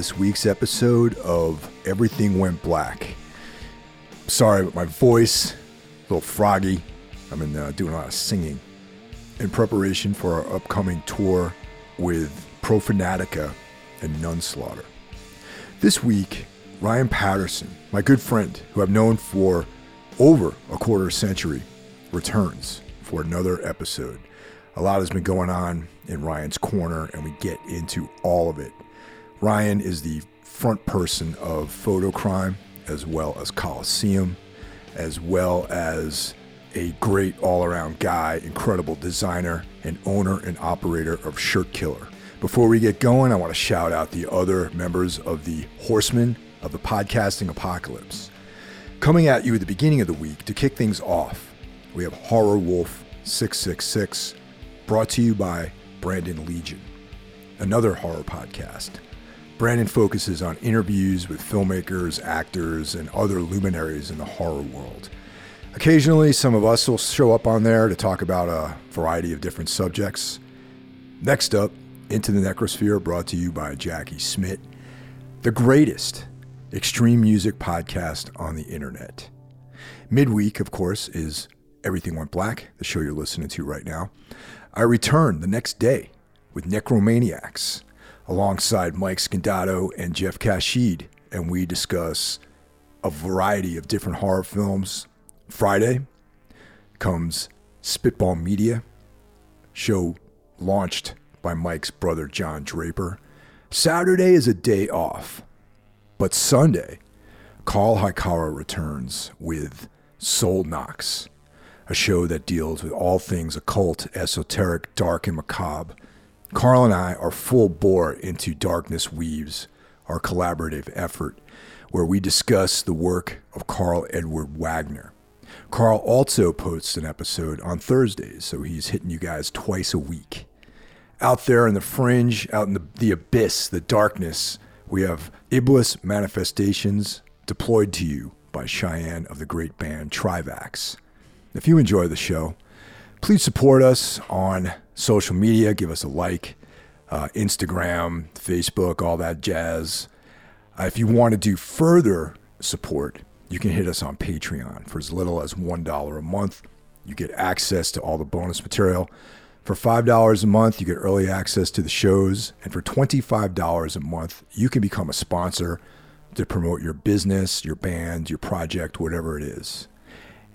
this week's episode of Everything Went Black. Sorry, but my voice, a little froggy. I've been uh, doing a lot of singing in preparation for our upcoming tour with Profanatica and Nunslaughter. This week, Ryan Patterson, my good friend who I've known for over a quarter century, returns for another episode. A lot has been going on in Ryan's corner, and we get into all of it. Ryan is the front person of Fotocrime, as well as Coliseum, as well as a great all around guy, incredible designer, and owner and operator of Shirt Killer. Before we get going, I want to shout out the other members of the Horsemen of the Podcasting Apocalypse. Coming at you at the beginning of the week to kick things off, we have Horror Wolf 666, brought to you by Brandon Legion, another horror podcast. Brandon focuses on interviews with filmmakers, actors, and other luminaries in the horror world. Occasionally, some of us will show up on there to talk about a variety of different subjects. Next up, Into the Necrosphere, brought to you by Jackie Smith, the greatest extreme music podcast on the internet. Midweek, of course, is Everything Went Black, the show you're listening to right now. I return the next day with Necromaniacs alongside Mike Scandato and Jeff Kashid, and we discuss a variety of different horror films. Friday comes Spitball Media, show launched by Mike's brother John Draper. Saturday is a day off, but Sunday, Carl Hikara returns with Soul Knocks, a show that deals with all things occult, esoteric, dark, and macabre. Carl and I are full bore into Darkness Weaves, our collaborative effort, where we discuss the work of Karl Edward Wagner. Carl also posts an episode on Thursdays, so he's hitting you guys twice a week. Out there in the fringe, out in the, the abyss, the darkness, we have Iblis Manifestations deployed to you by Shayan of the great band Trivax. If you enjoy the show, please support us on social media. Give us a like, uh, Instagram, Facebook, all that jazz. Uh, if you want to do further support, you can hit us on Patreon for as little as $1 a month. You get access to all the bonus material. For $5 a month, you get early access to the shows. And for $25 a month, you can become a sponsor to promote your business, your band, your project, whatever it is.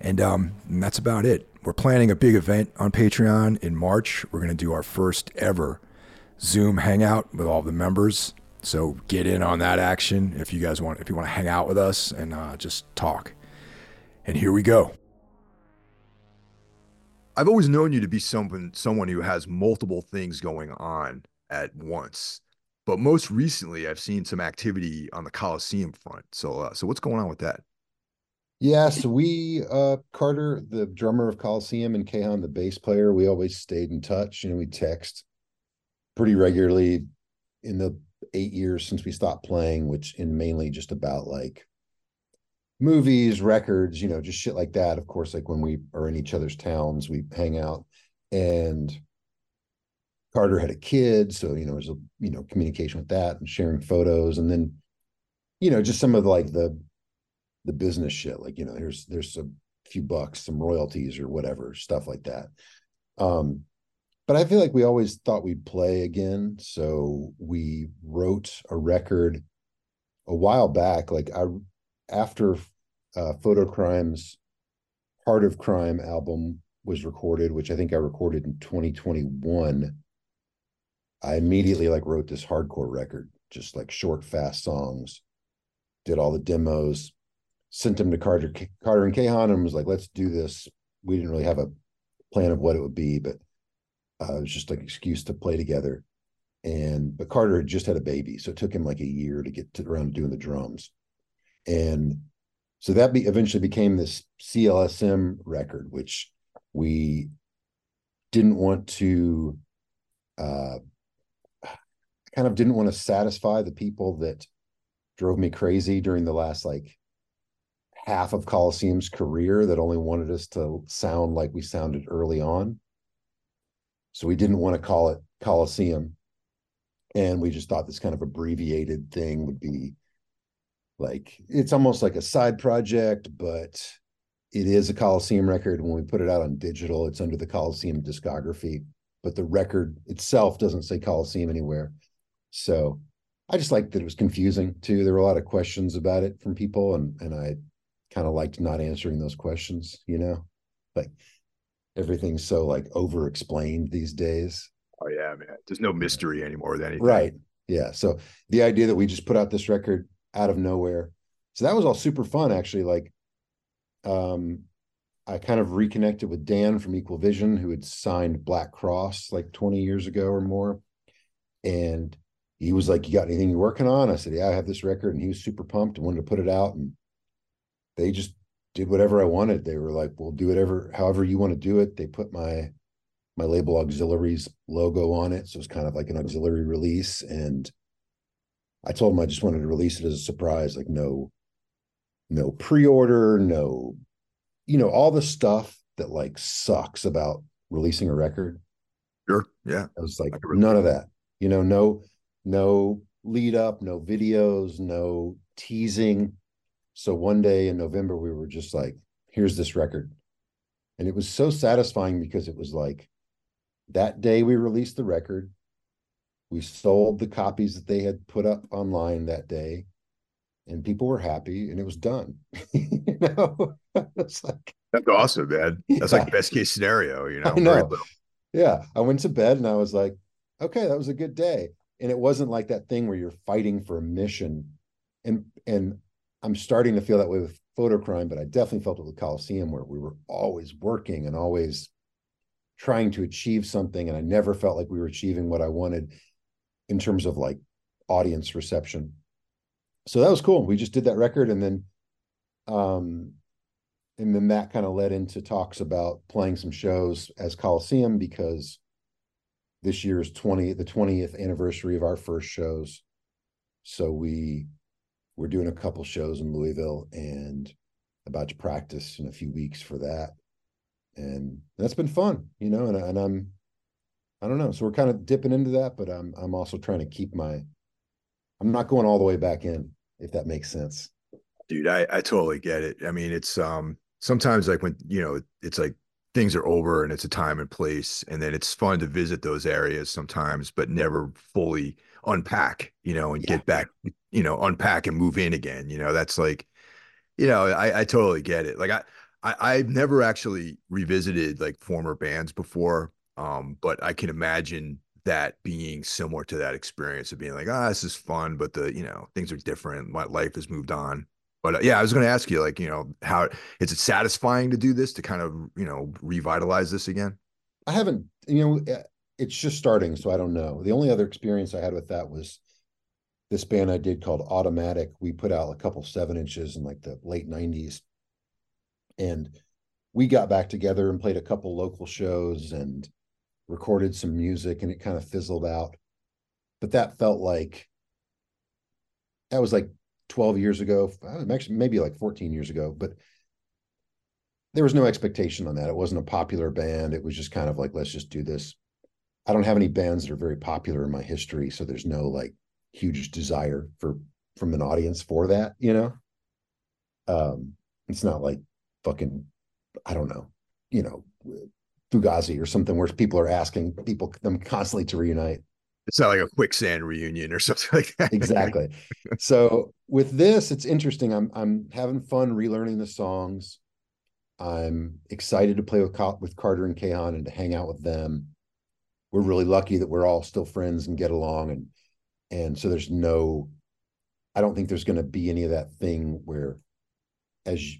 And, um, and that's about it. We're planning a big event on Patreon in March. We're going to do our first ever Zoom hangout with all the members. So get in on that action if you guys want if you want to hang out with us and uh, just talk. And here we go. I've always known you to be someone someone who has multiple things going on at once. But most recently, I've seen some activity on the Coliseum front. So, uh, so what's going on with that? Yeah, so we uh Carter, the drummer of Coliseum, and Kayhan, the bass player, we always stayed in touch. You know, we text pretty regularly in the eight years since we stopped playing, which in mainly just about like movies, records, you know, just shit like that. Of course, like when we are in each other's towns, we hang out. And Carter had a kid, so you know, there's a you know communication with that and sharing photos, and then you know, just some of like the the business shit, like you know, here's there's a few bucks, some royalties or whatever, stuff like that. Um, but I feel like we always thought we'd play again. So we wrote a record a while back, like I after uh, Fotocrime's Heart of Crime album was recorded, which I think I recorded in 2021. I immediately like wrote this hardcore record, just like short, fast songs. Did all the demos, sent them to Carter, Carter and Kayhan, and was like, "Let's do this." We didn't really have a plan of what it would be, but uh, it was just an excuse to play together. And but Carter had just had a baby, so it took him like a year to get to, around to doing the drums, and so that be, eventually became this CLSM record, which we didn't want to, uh, kind of didn't want to satisfy the people that drove me crazy during the last like half of Coliseum's career that only wanted us to sound like we sounded early on. So we didn't want to call it Coliseum. and we just thought this kind of abbreviated thing would be like it's almost like a side project, but it is a Coliseum record. When we put it out on digital, it's under the Coliseum discography, but the record itself doesn't say Coliseum anywhere. So I just liked that it was confusing too. There were a lot of questions about it from people, and and I kind of liked not answering those questions, you know, like everything's so like over explained these days. Oh yeah, man. There's no mystery anymore with anything. Right. Yeah. So the idea that we just put out this record out of nowhere. So that was all super fun actually. Like um I kind of reconnected with Dan from Equal Vision, who had signed Black Cross like 20 years ago or more. And he was like, You got anything you're working on? I said, Yeah, I have this record. And he was super pumped and wanted to put it out. And they just did whatever I wanted. They were like, We'll do whatever, however you want to do it. They put my my label auxiliaries logo on it. So it's kind of like an auxiliary release. And I told them I just wanted to release it as a surprise, like no, no pre-order, no, you know, all the stuff that like sucks about releasing a record. Sure. Yeah. I was like, none of that. You know, no, no lead up, no videos, no teasing. So one day in November, we were just like, here's this record. And it was so satisfying because it was like that day we released the record. We sold the copies that they had put up online that day, and people were happy, and it was done. you know, it's like that's awesome, man. That's yeah. like best case scenario. You know, I know. Yeah, I went to bed and I was like, okay, that was a good day, and it wasn't like that thing where you're fighting for a mission, and and I'm starting to feel that way with Fotocrime, but I definitely felt it with Coliseum, where we were always working and always trying to achieve something and I never felt like we were achieving what I wanted in terms of like audience reception. So that was cool. We just did that record and then um and then that kind of led into talks about playing some shows as Coliseum because this year is 20 the 20th anniversary of our first shows. So we we're doing a couple shows in Louisville and about to practice in a few weeks for that and that's been fun, you know. And, and I'm, I don't know. So we're kind of dipping into that, but I'm I'm also trying to keep my, I'm not going all the way back in, if that makes sense. Dude, I I totally get it. I mean, it's um sometimes like when you know it's like things are over and it's a time and place, and then it's fun to visit those areas sometimes, but never fully unpack, you know, and yeah. get back, you know, unpack and move in again. You know, that's like, you know, I I totally get it. Like I I, I've never actually revisited like former bands before, um, but I can imagine that being similar to that experience of being like, ah, this is fun, but the you know things are different. My life has moved on. But uh, yeah, I was going to ask you, like, you know, how is it satisfying to do this to kind of you know revitalize this again? I haven't, you know, eh, it's just starting, so I don't know. The only other experience I had with that was this band I did called Automatic. We put out a couple seven inches in like the late '90s, and we got back together and played a couple local shows and recorded some music and it kind of fizzled out. But that felt like that was like 12 years ago actually maybe like 14 years ago but there was no expectation on that. It wasn't a popular band. It was just kind of like let's just do this. I don't have any bands that are very popular in my history so there's no like huge desire for from an audience for that you know um it's not like fucking, I don't know, you know, Fugazi or something where people are asking people them constantly to reunite. It's not like a quicksand reunion or something like that. exactly. So with this, it's interesting. I'm I'm having fun relearning the songs. I'm excited to play with with Carter and Kayhan and to hang out with them. We're really lucky that we're all still friends and get along and and so there's no I don't think there's going to be any of that thing where as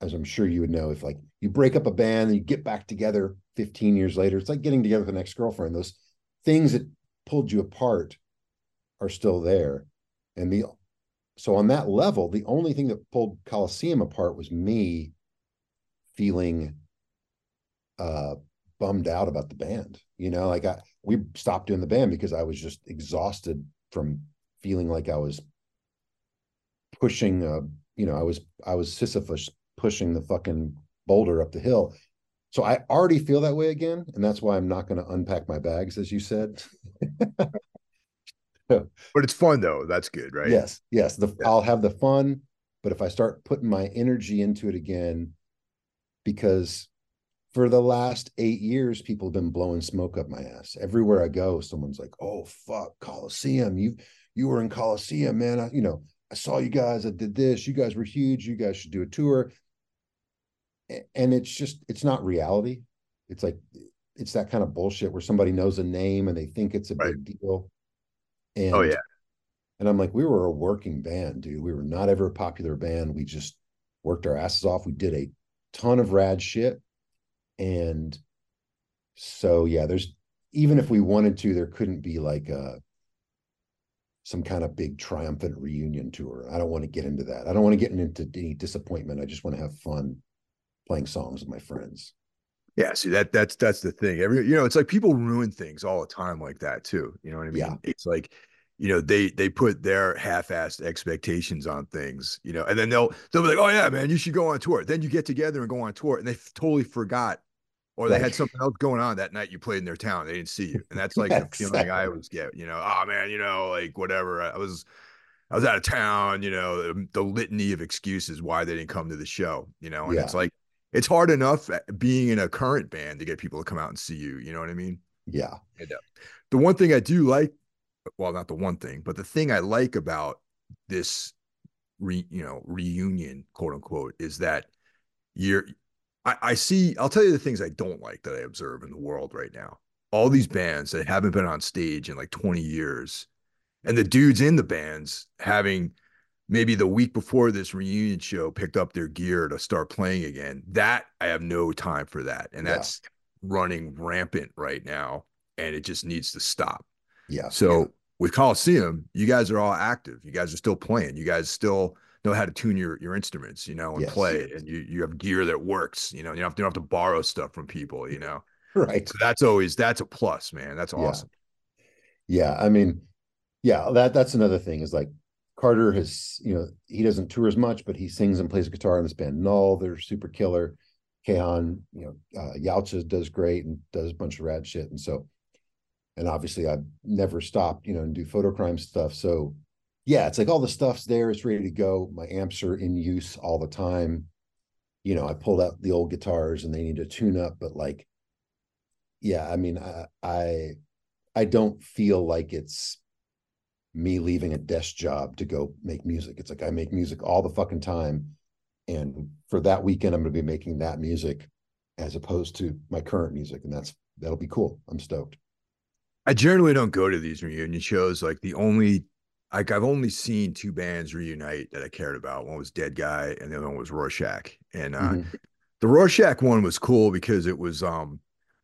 as I'm sure you would know, if like you break up a band and you get back together 15 years later, it's like getting together with an ex girlfriend. Those things that pulled you apart are still there. And the so on that level, the only thing that pulled Coliseum apart was me feeling uh bummed out about the band. You know, like I we stopped doing the band because I was just exhausted from feeling like I was pushing uh you know, I was I was Sisyphus pushing the fucking boulder up the hill. So I already feel that way again, and that's why I'm not going to unpack my bags, as you said. but it's fun though. That's good, right? Yes, yes. The yeah. I'll have the fun, but if I start putting my energy into it again, because for the last eight years, people have been blowing smoke up my ass. Everywhere I go, someone's like, "Oh fuck, Coliseum! You you were in Coliseum, man. I, you know, I saw you guys. I did this. You guys were huge. You guys should do a tour." And it's just it's not reality. It's like it's that kind of bullshit where somebody knows a name and they think it's a right. big deal. Oh, and, oh yeah. And I'm like, we were a working band, dude. We were not ever a popular band. We just worked our asses off. We did a ton of rad shit. And so yeah, there's even if we wanted to, there couldn't be like a some kind of big triumphant reunion tour. I don't want to get into that. I don't want to get into any disappointment. I just want to have fun playing songs with my friends. Yeah, see that that's that's the thing. Every you know, it's like people ruin things all the time like that too. You know what I mean? Yeah. It's like, you know, they they put their half-assed expectations on things, you know, and then they'll they'll be like, Oh yeah, man, you should go on tour. Then you get together and go on tour, and they totally forgot. Or they had something else going on that night you played in their town. They didn't see you. And that's like yeah, the feeling exactly. I always get, you know, oh man, you know, like whatever. I was I was out of town, you know, the, the litany of excuses why they didn't come to the show, you know, and yeah. it's like it's hard enough uh, being in a current band to get people to come out and see you. You know what I mean? Yeah. And, uh, the one thing I do like, well, not the one thing, but the thing I like about this, re, you know, reunion, quote unquote, is that you're. I, I see. I'll tell you the things I don't like that I observe in the world right now. All these bands that haven't been on stage in like 20 years, and the dudes in the bands having maybe the week before this reunion show picked up their gear to start playing again. That I have no time for that. And that's yeah. running rampant right now. And it just needs to stop. Yeah. So yeah. with Coliseum, you guys are all active. You guys are still playing. You guys still know how to tune your your instruments, you know, and yes. play. And you you have gear that works, you know, you don't, have, you don't have to borrow stuff from people, you know. Right. So that's always that's a plus, man. That's awesome. Yeah. yeah. I mean, yeah, that that's another thing is like Carter has, you know, he doesn't tour as much, but he sings and plays guitar in this band Null. They're super killer. Kayhan, you know, uh, Yalcha does great and does a bunch of rad shit. And so, and obviously I've never stopped, you know, and do Fotocrime stuff. So yeah, it's like all the stuff's there. It's ready to go. My amps are in use all the time. You know, I pulled out the old guitars and they need to tune up, but like, yeah, I mean, I, I, I don't feel like it's me leaving a desk job to go make music. It's like I make music all the fucking time. And for that weekend, I'm going to be making that music as opposed to my current music. And that's, that'll be cool. I'm stoked. I generally don't go to these reunion shows. Like the only, like I've only seen two bands reunite that I cared about. One was Deadguy and the other one was Rorschach. And uh, mm-hmm. the Rorschach one was cool because it was um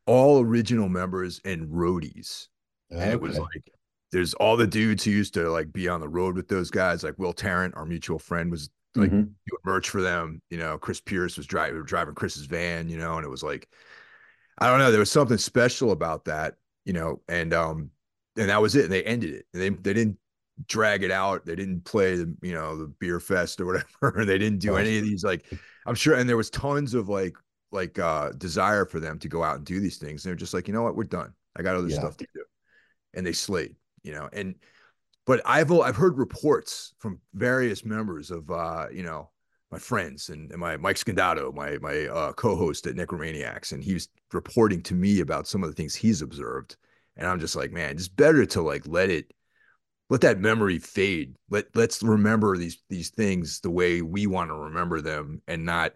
all original members and roadies. And it was like there's all the dudes who used to like be on the road with those guys, like Will Tarrant, our mutual friend, was like mm-hmm. doing merch for them. You know, Chris Pierce was driving driving Chris's van, you know, and it was like, I don't know, there was something special about that, you know, and um, and that was it. And they ended it. And they they didn't drag it out. They didn't play the, you know, the beer fest or whatever. they didn't do any of these like I'm sure and there was tons of like like uh desire for them to go out and do these things. And they're just like, you know what, we're done. I got other yeah. stuff to do. And they slayed you know, and but I've I've heard reports from various members of uh, you know, my friends and, and my Mike Scandato, my my uh, co-host at Necromaniacs, and he was reporting to me about some of the things he's observed. And I'm just like, man, it's better to like let it let that memory fade. Let let's remember these these things the way we want to remember them and not,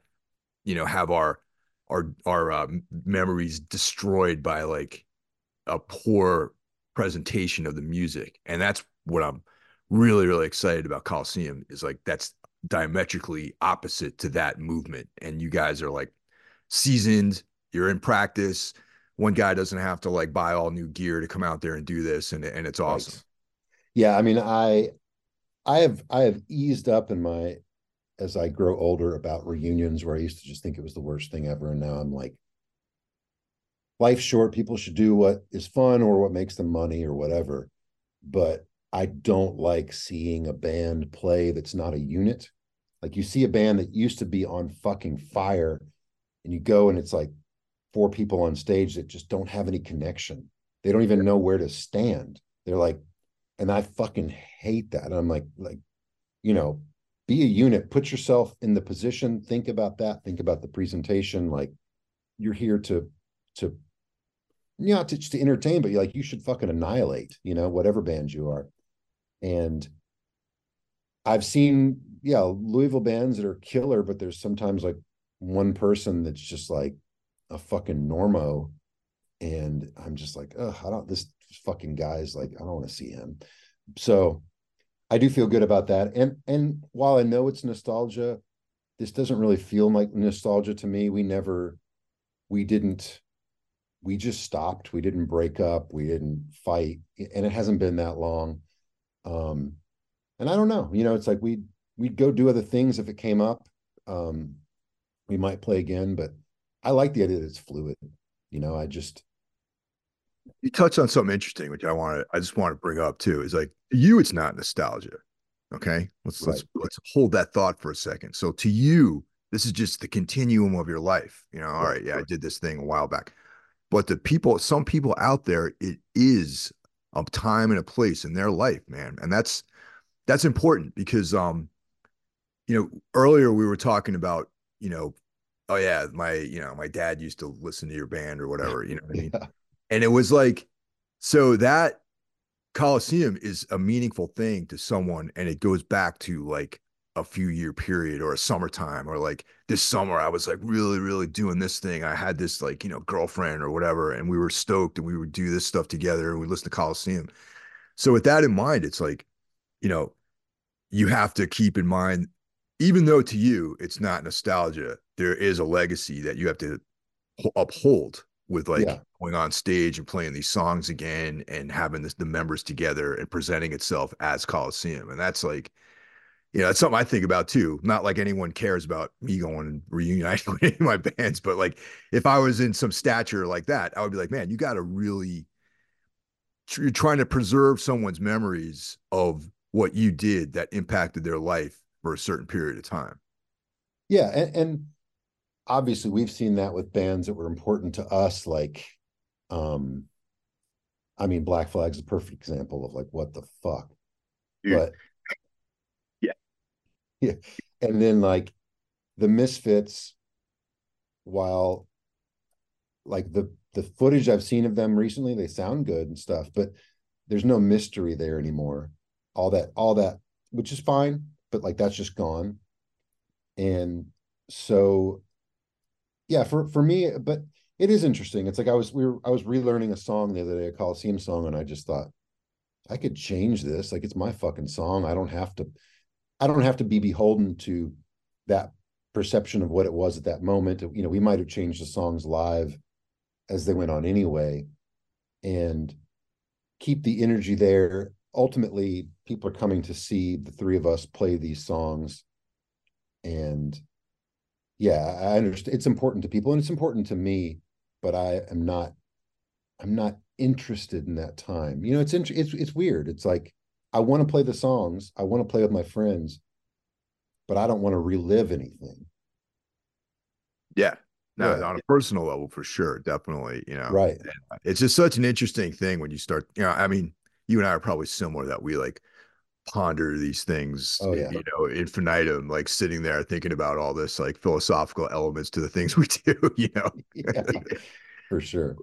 you know, have our our our uh, memories destroyed by like a poor presentation of the music. And that's what I'm really, really excited about Coliseum is like that's diametrically opposite to that movement. And you guys are like seasoned, you're in practice. One guy doesn't have to like buy all new gear to come out there and do this. And, and it's awesome. Right. Yeah. I mean, I, I have, I have eased up in my, as I grow older about reunions where I used to just think it was the worst thing ever. And now I'm like, life's short. People should do what is fun or what makes them money or whatever. But I don't like seeing a band play that's not a unit. Like you see a band that used to be on fucking fire, and you go and it's like four people on stage that just don't have any connection. They don't even know where to stand. They're like and I fucking hate that. And I'm like, like, you know, be a unit, put yourself in the position, think about that, think about the presentation. Like you're here to to not to, to entertain, but you're like you should fucking annihilate, you know, whatever band you are. And I've seen, yeah, Louisville bands that are killer, but there's sometimes like one person that's just like a fucking normo. And I'm just like, oh, I don't this fucking guy's like, I don't want to see him. So I do feel good about that. And and while I know it's nostalgia, this doesn't really feel like nostalgia to me. We never we didn't we just stopped. We didn't break up. We didn't fight. And it hasn't been that long. Um and I don't know, you know, it's like we'd we'd go do other things if it came up. Um we might play again, but I like the idea that it's fluid. You know, I just you touched on something interesting, which I want to I just want to bring up too. Is like you, it's not nostalgia. Okay. Let's right. let's let's hold that thought for a second. So to you, this is just the continuum of your life. You know, all right, yeah, I did this thing a while back. But the people, some people out there, it is a time and a place in their life, man. And that's that's important because um, you know, earlier we were talking about, you know, oh yeah, my, you know, my dad used to listen to your band or whatever, you know what I mean? Yeah. And it was like, so that Coliseum is a meaningful thing to someone, and it goes back to like a few year period or a summertime or like this summer I was like really really doing this thing. I had this like, you know, girlfriend or whatever and we were stoked and we would do this stuff together and we listened to Coliseum. So with that in mind, it's like, you know, you have to keep in mind even though to you it's not nostalgia, there is a legacy that you have to uphold with like yeah. going on stage and playing these songs again and having this, the members together and presenting itself as Coliseum. And that's like, you know, that's something I think about too. Not like anyone cares about me going and reuniting with any of my bands, but like if I was in some stature like that, I would be like, man, you got to really, you're trying to preserve someone's memories of what you did that impacted their life for a certain period of time. Yeah. And, and obviously we've seen that with bands that were important to us like um i mean black flag's a perfect example of like what the fuck. But yeah. Yeah. And then like the misfits while like the the footage i've seen of them recently they sound good and stuff but there's no mystery there anymore. All that all that which is fine but like that's just gone. And so yeah, for for me, but it is interesting. It's like I was we were I was relearning a song the other day, a Coliseum song, and I just thought I could change this. Like it's my fucking song. I don't have to. I don't have to be beholden to that perception of what it was at that moment. You know, we might have changed the songs live as they went on anyway, and keep the energy there. Ultimately, people are coming to see the three of us play these songs, and yeah, I understand. It's important to people and it's important to me, but I am not. I'm not interested in that time. You know, it's int- it's it's weird. It's like I want to play the songs, I want to play with my friends, but I don't want to relive anything. Yeah. No, on a personal level, for sure, definitely. You know, right? It's just such an interesting thing when you start. You know, I mean, you and I are probably similar that we like ponder these things, oh, yeah. you know, infinitum, like sitting there thinking about all this like philosophical elements to the things we do, you know. yeah, for sure.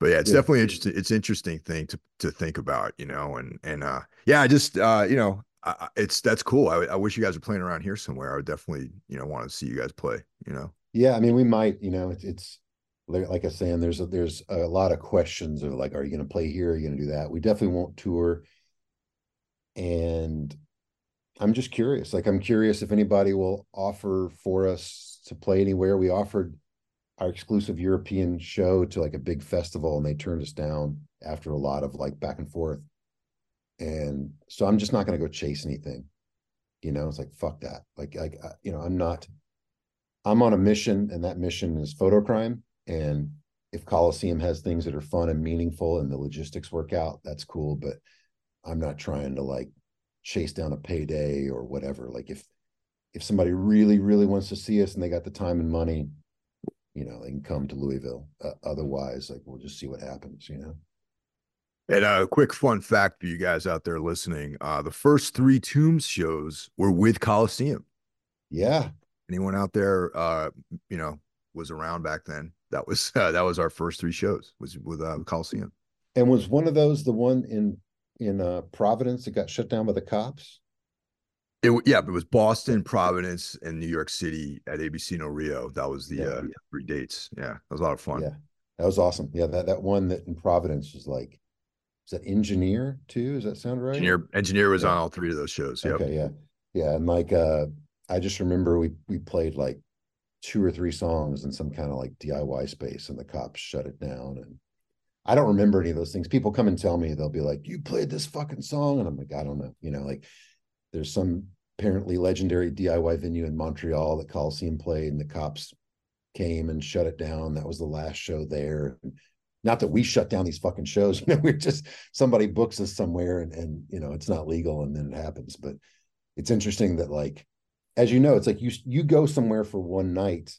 But yeah, it's yeah. definitely interesting. It's interesting thing to to think about, you know, and and uh yeah, I just uh, you know, I, it's that's cool. I, I wish you guys were playing around here somewhere. I would definitely, you know, want to see you guys play, you know. Yeah, I mean, we might, you know, it's, it's like I was saying, there's a, there's a lot of questions of like, are you going to play here? Are you going to do that? We definitely won't tour and i'm just curious like i'm curious if anybody will offer for us to play anywhere. We offered our exclusive european show to like a big festival and they turned us down after a lot of like back and forth. And so i'm just not going to go chase anything you know? It's like fuck that. Like like uh, you know i'm not i'm on a mission and that mission is Fotocrime and if coliseum has things that are fun and meaningful and the logistics work out that's cool. But I'm not trying to like chase down a payday or whatever. Like if if somebody really really wants to see us and they got the time and money, you know, they can come to Louisville. Uh, otherwise, like we'll just see what happens. You know. And a quick fun fact for you guys out there listening: uh, the first three Tombs shows were with Coliseum. Yeah. Anyone out there, uh, you know, was around back then? That was uh, that was our first three shows was with uh, Coliseum. And was one of those the one in in uh, Providence that got shut down by the cops? It yeah, it was Boston, Providence, and New York City at ABC No Rio. That was the Yeah. uh, three dates. Yeah, that was a lot of fun. Yeah. That was awesome. Yeah, that that one that in Providence was like, is that engineer too? Does that sound right? Engineer Engineer was Yeah. on all three of those shows. Yep. Okay, yeah. Yeah. And like uh I just remember we we played like two or three songs in some kind of like DIY space and the cops shut it down. And I don't remember any of those things. People come and tell me they'll be like, You played this fucking song. And I'm like, I don't know. You know, like there's some apparently legendary DIY venue in Montreal that Coliseum played, and the cops came and shut it down. That was the last show there. Not that we shut down these fucking shows, you know, we're just somebody books us somewhere and and you know it's not legal and then it happens. But it's interesting that like as you know, it's like you you go somewhere for one night,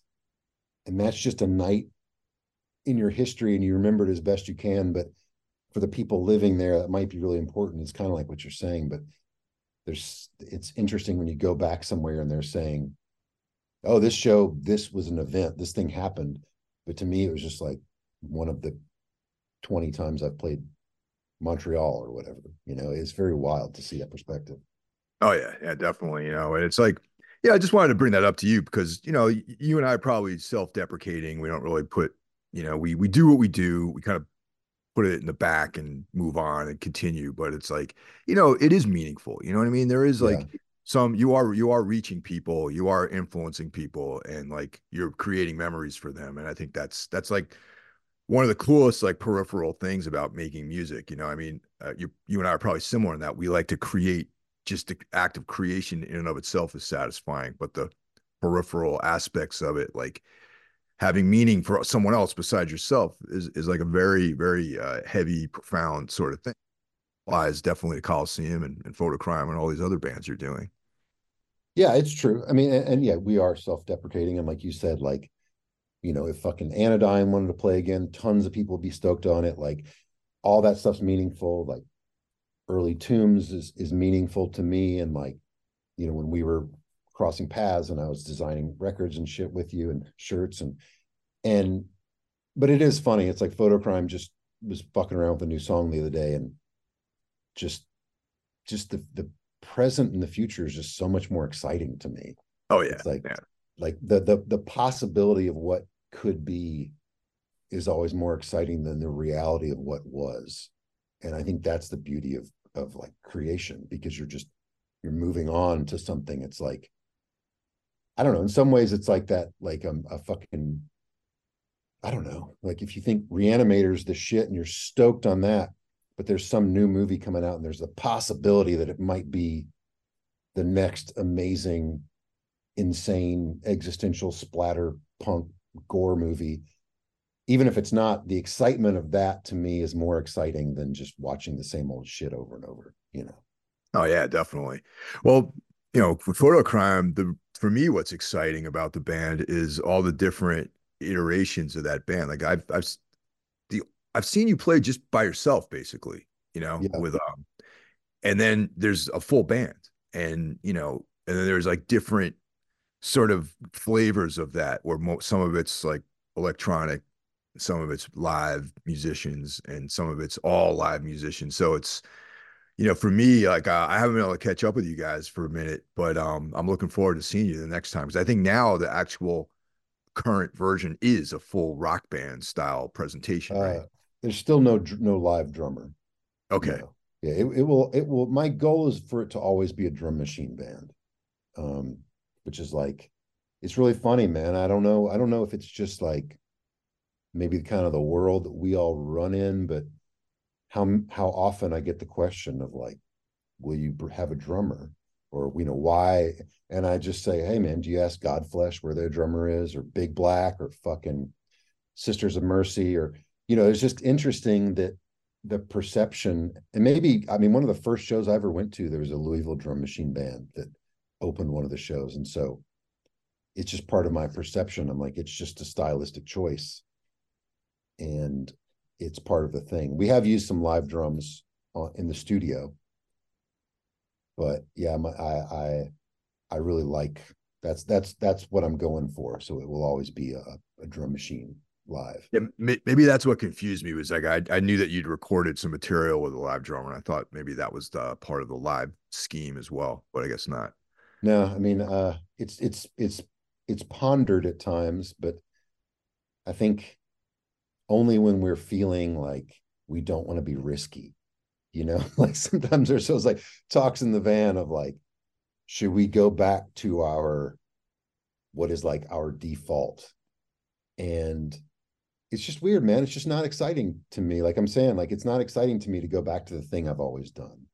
and that's just a night in your history, and you remember it as best you can. But for the people living there, that might be really important. It's kind of like what you're saying, but there's it's interesting when you go back somewhere and they're saying, "Oh, this show, this was an event, this thing happened," but to me, it was just like one of the twenty times I've played Montreal or whatever. You know, it's very wild to see that perspective. Oh yeah, yeah, definitely. You know, and it's like, yeah, I just wanted to bring that up to you because you know, you and I are probably self-deprecating. We don't really put, you know, we we do what we do. We kind of put it in the back and move on and continue. But it's like, you know, it is meaningful. You know what I mean? There is like Yeah. some you are you are reaching people, you are influencing people, and like you're creating memories for them. And I think that's that's like one of the coolest like peripheral things about making music. You know, I mean, uh, you you and I are probably similar in that we like to create. Just the act of creation in and of itself is satisfying, but the peripheral aspects of it, like having meaning for someone else besides yourself, is is like a very very uh, heavy, profound sort of thing. Lies definitely to Coliseum and, and Fotocrime and all these other bands you're doing. Yeah, it's true. I mean, and, and yeah, we are self-deprecating, and like you said, like you know, if fucking Anodyne wanted to play again, tons of people would be stoked on it. Like all that stuff's meaningful. Like early tombs is is meaningful to me. And like, you know, when we were crossing paths and I was designing records and shit with you and shirts and and but it is funny. It's like Fotocrime just was fucking around with a new song the other day and just just the the present and the future is just so much more exciting to me Oh yeah, it's like yeah. like the the the possibility of what could be is always more exciting than the reality of what was and i think that's the beauty of of like creation because you're just you're moving on to something it's like i don't know. In some ways it's like that like um, a fucking i don't know. Like if you think reanimator's the shit and you're stoked on that but there's some new movie coming out and there's the possibility that it might be the next amazing insane existential splatter punk gore movie even if it's not the excitement of that to me is more exciting than just watching the same old shit over and over you know? Oh yeah, definitely. Well, you know, Fotocrime the for me, what's exciting about the band is all the different iterations of that band. Like I've I've the I've seen you play just by yourself, basically. You know, Yeah. with um, and then there's a full band, and you know, and then there's like different sort of flavors of that, where mo some of it's like electronic, some of it's live musicians, and some of it's all live musicians. So it's you know, for me, like uh, I haven't been able to catch up with you guys for a minute, but um, I'm looking forward to seeing you the next time because I think now the actual current version is a full rock band style presentation, right? uh there's still no no live drummer Okay, No. yeah it, it will it will my goal is for it to always be a drum machine band um which is like it's really funny man i don't know i don't know if it's just like maybe the kind of the world that we all run in but how how often i get the question of like will you have a drummer? Or you know why? And i just say hey man do you ask godflesh where their drummer is or big black or fucking sisters of mercy? Or you know it's just interesting that the perception and maybe i mean one of the first shows i ever went to there was a louisville drum machine band that opened one of the shows. And so it's just part of my perception. I'm like it's just a stylistic choice. And it's part of the thing. We have used some live drums in the studio, but yeah, my, I I I really like that's that's that's what I'm going for. So it will always be a, a drum machine live. Yeah, maybe that's what confused me was like I I knew that you'd recorded some material with a live drummer, and I thought maybe that was the part of the live scheme as well, but I guess not. No, I mean, uh, it's it's it's it's pondered at times, but I think only when we're feeling like we don't want to be risky, you know, like sometimes there's those like talks in the van of like, should we go back to our what is like our default? And it's just weird man. It's just not exciting to me. Like i'm saying like it's not exciting to me to go back to the thing i've always done.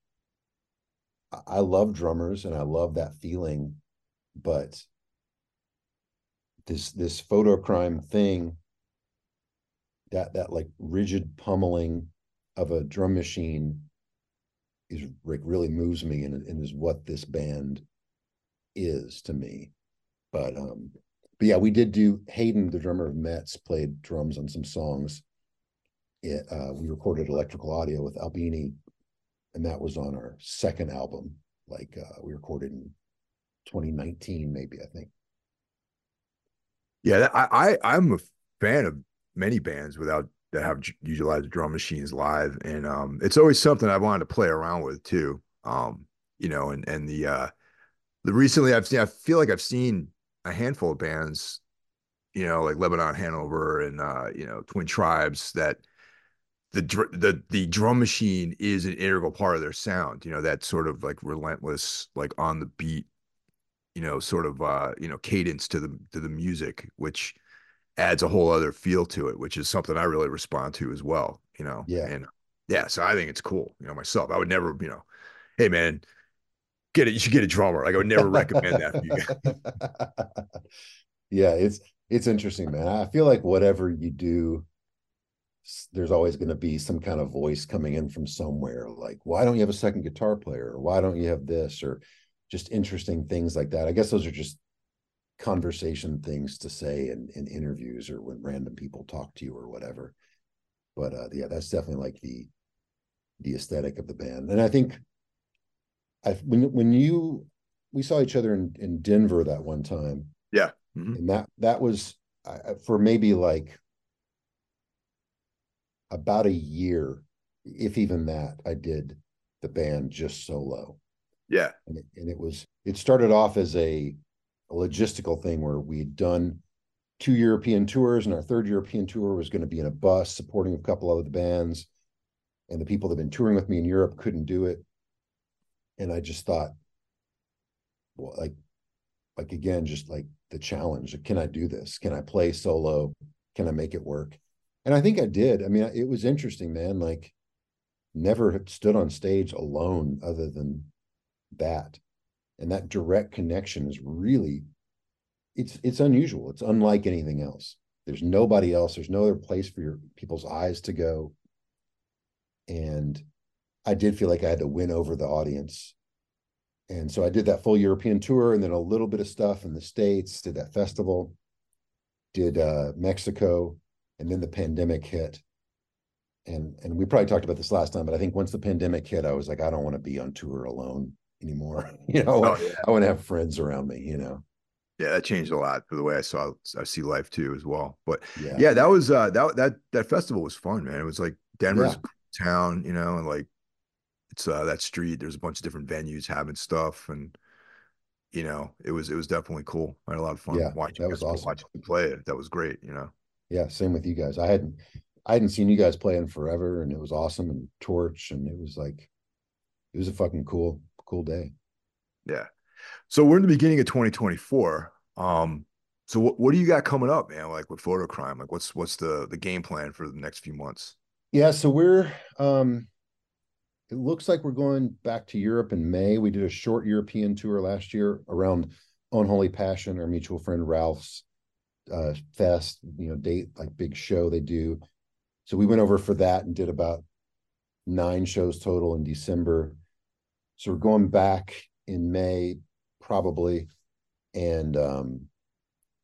I love drummers and i love that feeling but this this Fotocrime thing that that like rigid pummeling of a drum machine is like really moves me and, and is what this band is to me. But um but yeah, we did do Hayden, the drummer of Metz, played drums on some songs. It, uh, we recorded electrical audio with Albini, and that was on our second album. Like uh, we recorded in 2019, maybe I think. Yeah, I, I I'm a fan of many bands without that have utilized drum machines live, and um, it's always something I wanted to play around with too. Um, you know, and and the uh, the recently I've seen I feel like I've seen a handful of bands, you know, like Lebanon Hanover and uh, you know Twin Tribes that the the the drum machine is an integral part of their sound. You know, that sort of like relentless, like on the beat, you know, sort of uh, you know, cadence to the to the music, which adds a whole other feel to it, which is something I really respond to as well, you know? Yeah. And yeah, so I think it's cool, you know, myself. I would never, you know, hey man, get it, you should get a drummer. Like I would never recommend that for you yeah, it's it's interesting, man. I feel like whatever you do, there's always going to be some kind of voice coming in from somewhere like why don't you have a second guitar player or why don't you have this or just interesting things like that i guess those are just conversation things to say in, in interviews or when random people talk to you or whatever. But uh, yeah, that's definitely like the the aesthetic of the band. And I think I when when you we saw each other in, in Denver that one time. Yeah. Mm-hmm. And that that was uh, for maybe like about a year, if even that, I did the band just solo. Yeah. And it, and it was it started off as a a logistical thing where we'd done two European tours, and our third European tour was going to be in a bus supporting a couple of the bands. And the people that had been touring with me in Europe couldn't do it. And I just thought, well, like, like again, just like the challenge. Can I do this? Can I play solo? Can I make it work? And I think I did. I mean, it was interesting, man. Like, never stood on stage alone other than that and that direct connection is really it's it's unusual. It's unlike anything else. There's nobody else. There's no other place for your people's eyes to go. And i did feel like i had to win over the audience. And so i did that full european tour and then a little bit of stuff in the states did that festival did uh, mexico and then the pandemic hit. And and we probably talked about this last time but i think once the pandemic hit i was like i don't want to be on tour alone anymore. You know, oh, yeah. I want to have friends around me. You know. Yeah, that changed a lot for the way I saw I see life too as well. But yeah, yeah that was uh that that that festival was fun, man. It was like Denver's yeah. town, you know, and like it's uh that street. There's a bunch of different venues having stuff, and you know, it was it was definitely cool. I had a lot of fun. Yeah, watching that was awesome. Watching play it, that was great. You know. Yeah, same with you guys. I hadn't I hadn't seen you guys play in forever, and it was awesome. And Torch, and it was like it was a fucking cool cool day. Yeah. So we're in the beginning of 2024. Um, so what, what do you got coming up, man? Like with Fotocrime, like what's what's the the game plan for the next few months? Yeah, so we're um it looks like we're going back to Europe in May. We did a short European tour last year around Unholy Passion, our mutual friend Ralph's uh fest, you know, date like big show they do. So we went over for that and did about nine shows total in December. So we're going back in May, probably, and um,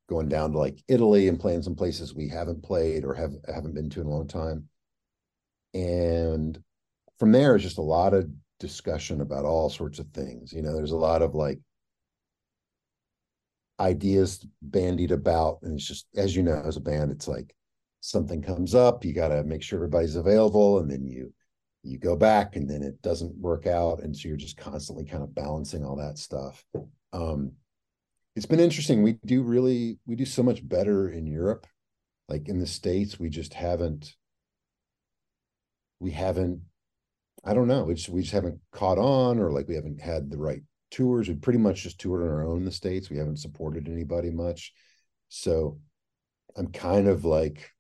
going down to like Italy and playing some places we haven't played or have haven't been to in a long time. and from there is just a lot of discussion about all sorts of things you know there's a lot of like ideas bandied about and it's just as you know as a band it's like something comes up you got to make sure everybody's available and then you you go back and then it doesn't work out and so you're just constantly kind of balancing all that stuff um it's been interesting we do really we do so much better in europe like in the states we just haven't we haven't i don't know it's we just haven't caught on or like we haven't had the right tours. We pretty much just toured on our own in the States. We haven't supported anybody much. So I'm kind of like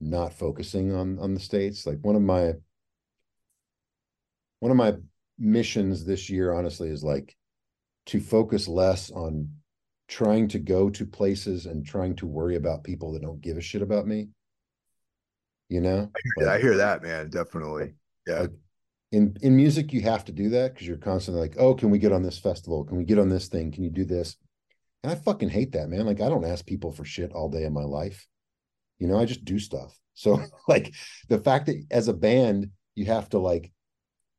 not focusing on on the States. Like one of my one of my missions this year, honestly, is like to focus less on trying to go to places and trying to worry about people that don't give a shit about me. You know? I hear, like, I hear that, man. Definitely. Yeah. Like, in in music you have to do that because you're constantly like oh can we get on this festival can we get on this thing can you do this and i fucking hate that man like i don't ask people for shit all day in my life you know i just do stuff so like the fact that as a band you have to like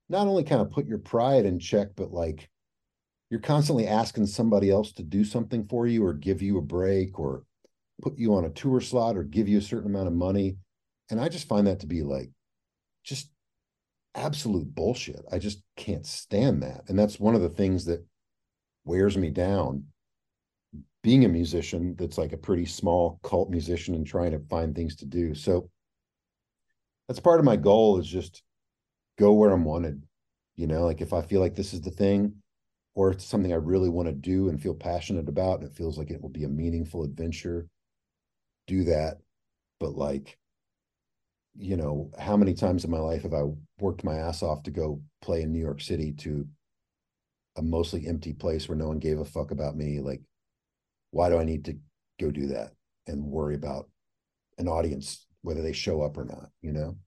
not only kind of put your pride in check but like you're constantly asking somebody else to do something for you or give you a break or put you on a tour slot or give you a certain amount of money and i just find that to be like just absolute bullshit. I just can't stand that. And that's one of the things that wears me down. Being a musician that's like a pretty small cult musician and trying to find things to do. So that's part of my goal is just go where I'm wanted. You know, like if I feel like this is the thing or it's something I really want to do and feel passionate about and it feels like it will be a meaningful adventure, do that. But like you know, how many times in my life have I worked my ass off to go play in New York City to a mostly empty place where no one gave a fuck about me? Like, why do I need to go do that and worry about an audience, whether they show up or not, you know?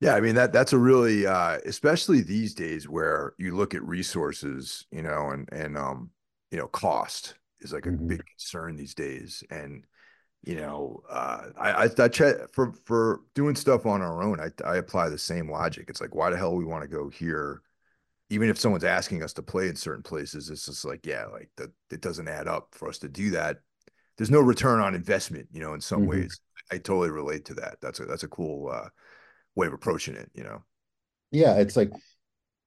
Yeah, I mean that that's a really uh especially these days where you look at resources, you know, and and um, you know, cost is like a mm-hmm. big concern these days. And you know, uh, I, I, I check for, for doing stuff on our own. I, I apply the same logic. It's like, why the hell we want to go here? Even if someone's asking us to play in certain places, it's just like, yeah, like that, it doesn't add up for us to do that. There's no return on investment, you know, in some mm-hmm. ways. I totally relate to that. That's a, that's a cool, uh, way of approaching it, you know? Yeah. It's like,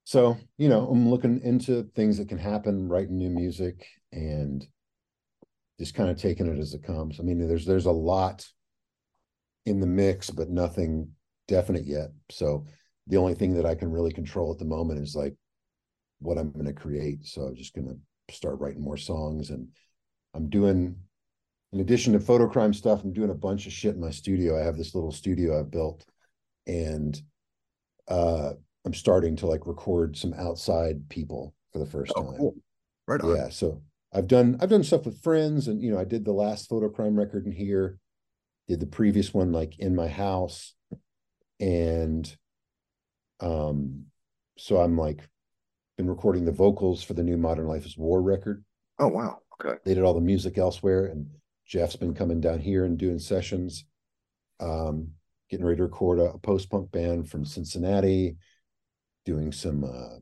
so, you know, I'm looking into things that can happen, writing new music and, just kind of taking it as it comes. I mean, there's there's a lot in the mix, but nothing definite yet. So the only thing that I can really control at the moment is like what I'm going to create. So I'm just going to start writing more songs, and I'm doing. In addition to Fotocrime stuff, I'm doing a bunch of shit in my studio. I have this little studio I've built, and uh, I'm starting to like record some outside people for the first oh, time. Cool. Right on. Yeah. So I've done I've done stuff with friends, and you know, I did the last Fotocrime record in here, did the previous one like in my house, and um, so I'm like been recording the vocals for the new Modern Life is War record. Oh wow, okay. They did all the music elsewhere, and Jeff's been coming down here and doing sessions. Um, getting ready to record a, a post punk band from Cincinnati, doing some uh,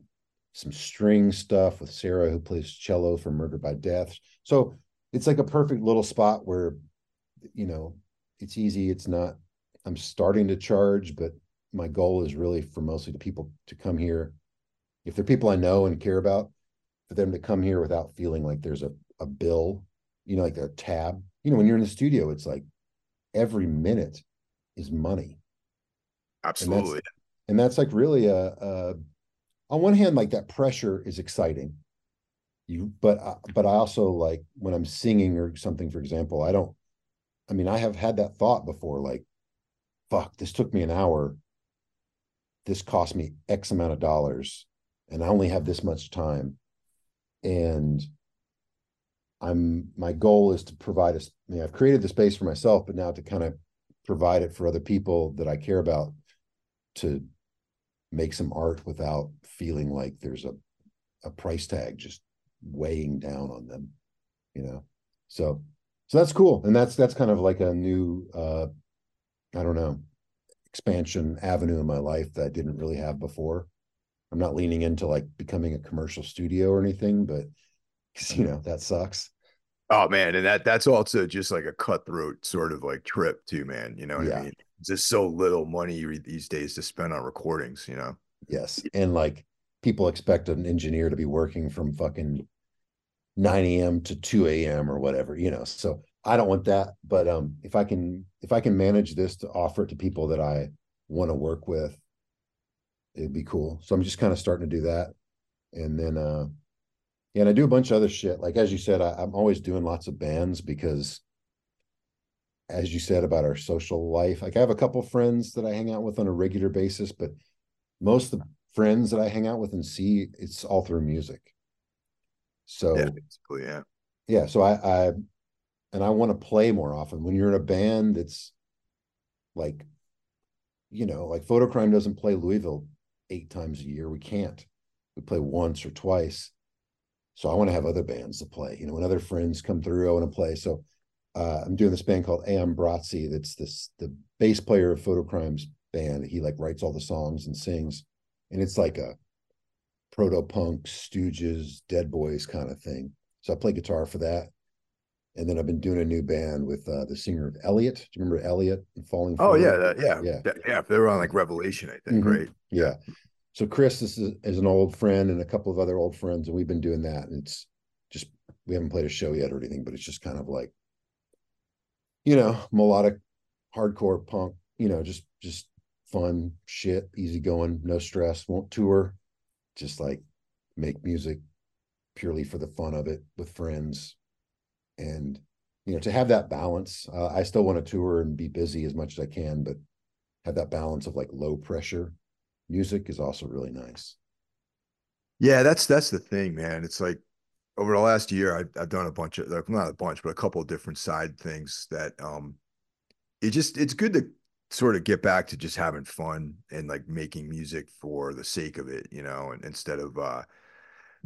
some string stuff with Sarah, who plays cello for Murder by Death. So it's like a perfect little spot where, you know, it's easy. It's not, I'm starting to charge, but my goal is really for mostly the people to come here. If they're people I know and care about, for them to come here without feeling like there's a, a bill, you know, like a tab. You know, when you're in the studio, it's like every minute is money. Absolutely. And that's, and that's like really a, a on one hand, like that pressure is exciting. You, but uh, but I also like when I'm singing or something, for example, I don't. I mean, I have had that thought before, like, fuck, this took me an hour. This cost me X amount of dollars, and I only have this much time. And I'm my goal is to provide a. I mean, I've created the space for myself, but now to kind of provide it for other people that I care about to make some art without feeling like there's a a price tag just weighing down on them you know so so that's cool and that's that's kind of like a new uh i don't know expansion avenue in my life that I didn't really have before. I'm not leaning into like becoming a commercial studio or anything, but you know, that sucks. Oh man, and that that's also just like a cutthroat sort of like trip too, man. You know what yeah. I mean? Just so little money these days to spend on recordings, you know. Yes. And like people expect an engineer to be working from fucking 9 a.m. to 2 a.m. or whatever, you know. So I don't want that. But um if I can if I can manage this to offer it to people that I want to work with, it'd be cool. So I'm just kind of starting to do that. And then uh yeah, and I do a bunch of other shit. Like as you said, I, I'm always doing lots of bands because as you said about our social life, like I have a couple friends that I hang out with on a regular basis, but most of the friends that I hang out with and see, it's all through music. So yeah, basically, yeah. Yeah. So I I and I want to play more often. When you're in a band that's like, you know, like Fotocrime doesn't play Louisville eight times a year. We can't. We play once or twice. So I want to have other bands to play. You know, when other friends come through, I want to play. So uh, I'm doing this band called Am Brazzi. That's this the bass player of Fotocrime's band. He like writes all the songs and sings, and it's like a proto punk, Stooges, Dead Boys kind of thing. So I play guitar for that. And then I've been doing a new band with uh, the singer of Elliott. Do you remember Elliott and Falling? Oh yeah, that, yeah, yeah, yeah. They were on like Revelation, I think. Mm-hmm. Right. Yeah so Chris is, is an old friend and a couple of other old friends, and we've been doing that. And it's just we haven't played a show yet or anything, but it's just kind of like, you know, melodic, hardcore punk. You know, just just fun shit, easy going, no stress. Won't tour, just like make music purely for the fun of it with friends, and you know, to have that balance. Uh, I still want to tour and be busy as much as I can, but have that balance of like low pressure music is also really nice. Yeah, that's that's the thing, man. It's like over the last year, I've, I've done a bunch of like not a bunch, but a couple of different side things that um, it just it's good to sort of get back to just having fun and like making music for the sake of it, you know, and instead of uh,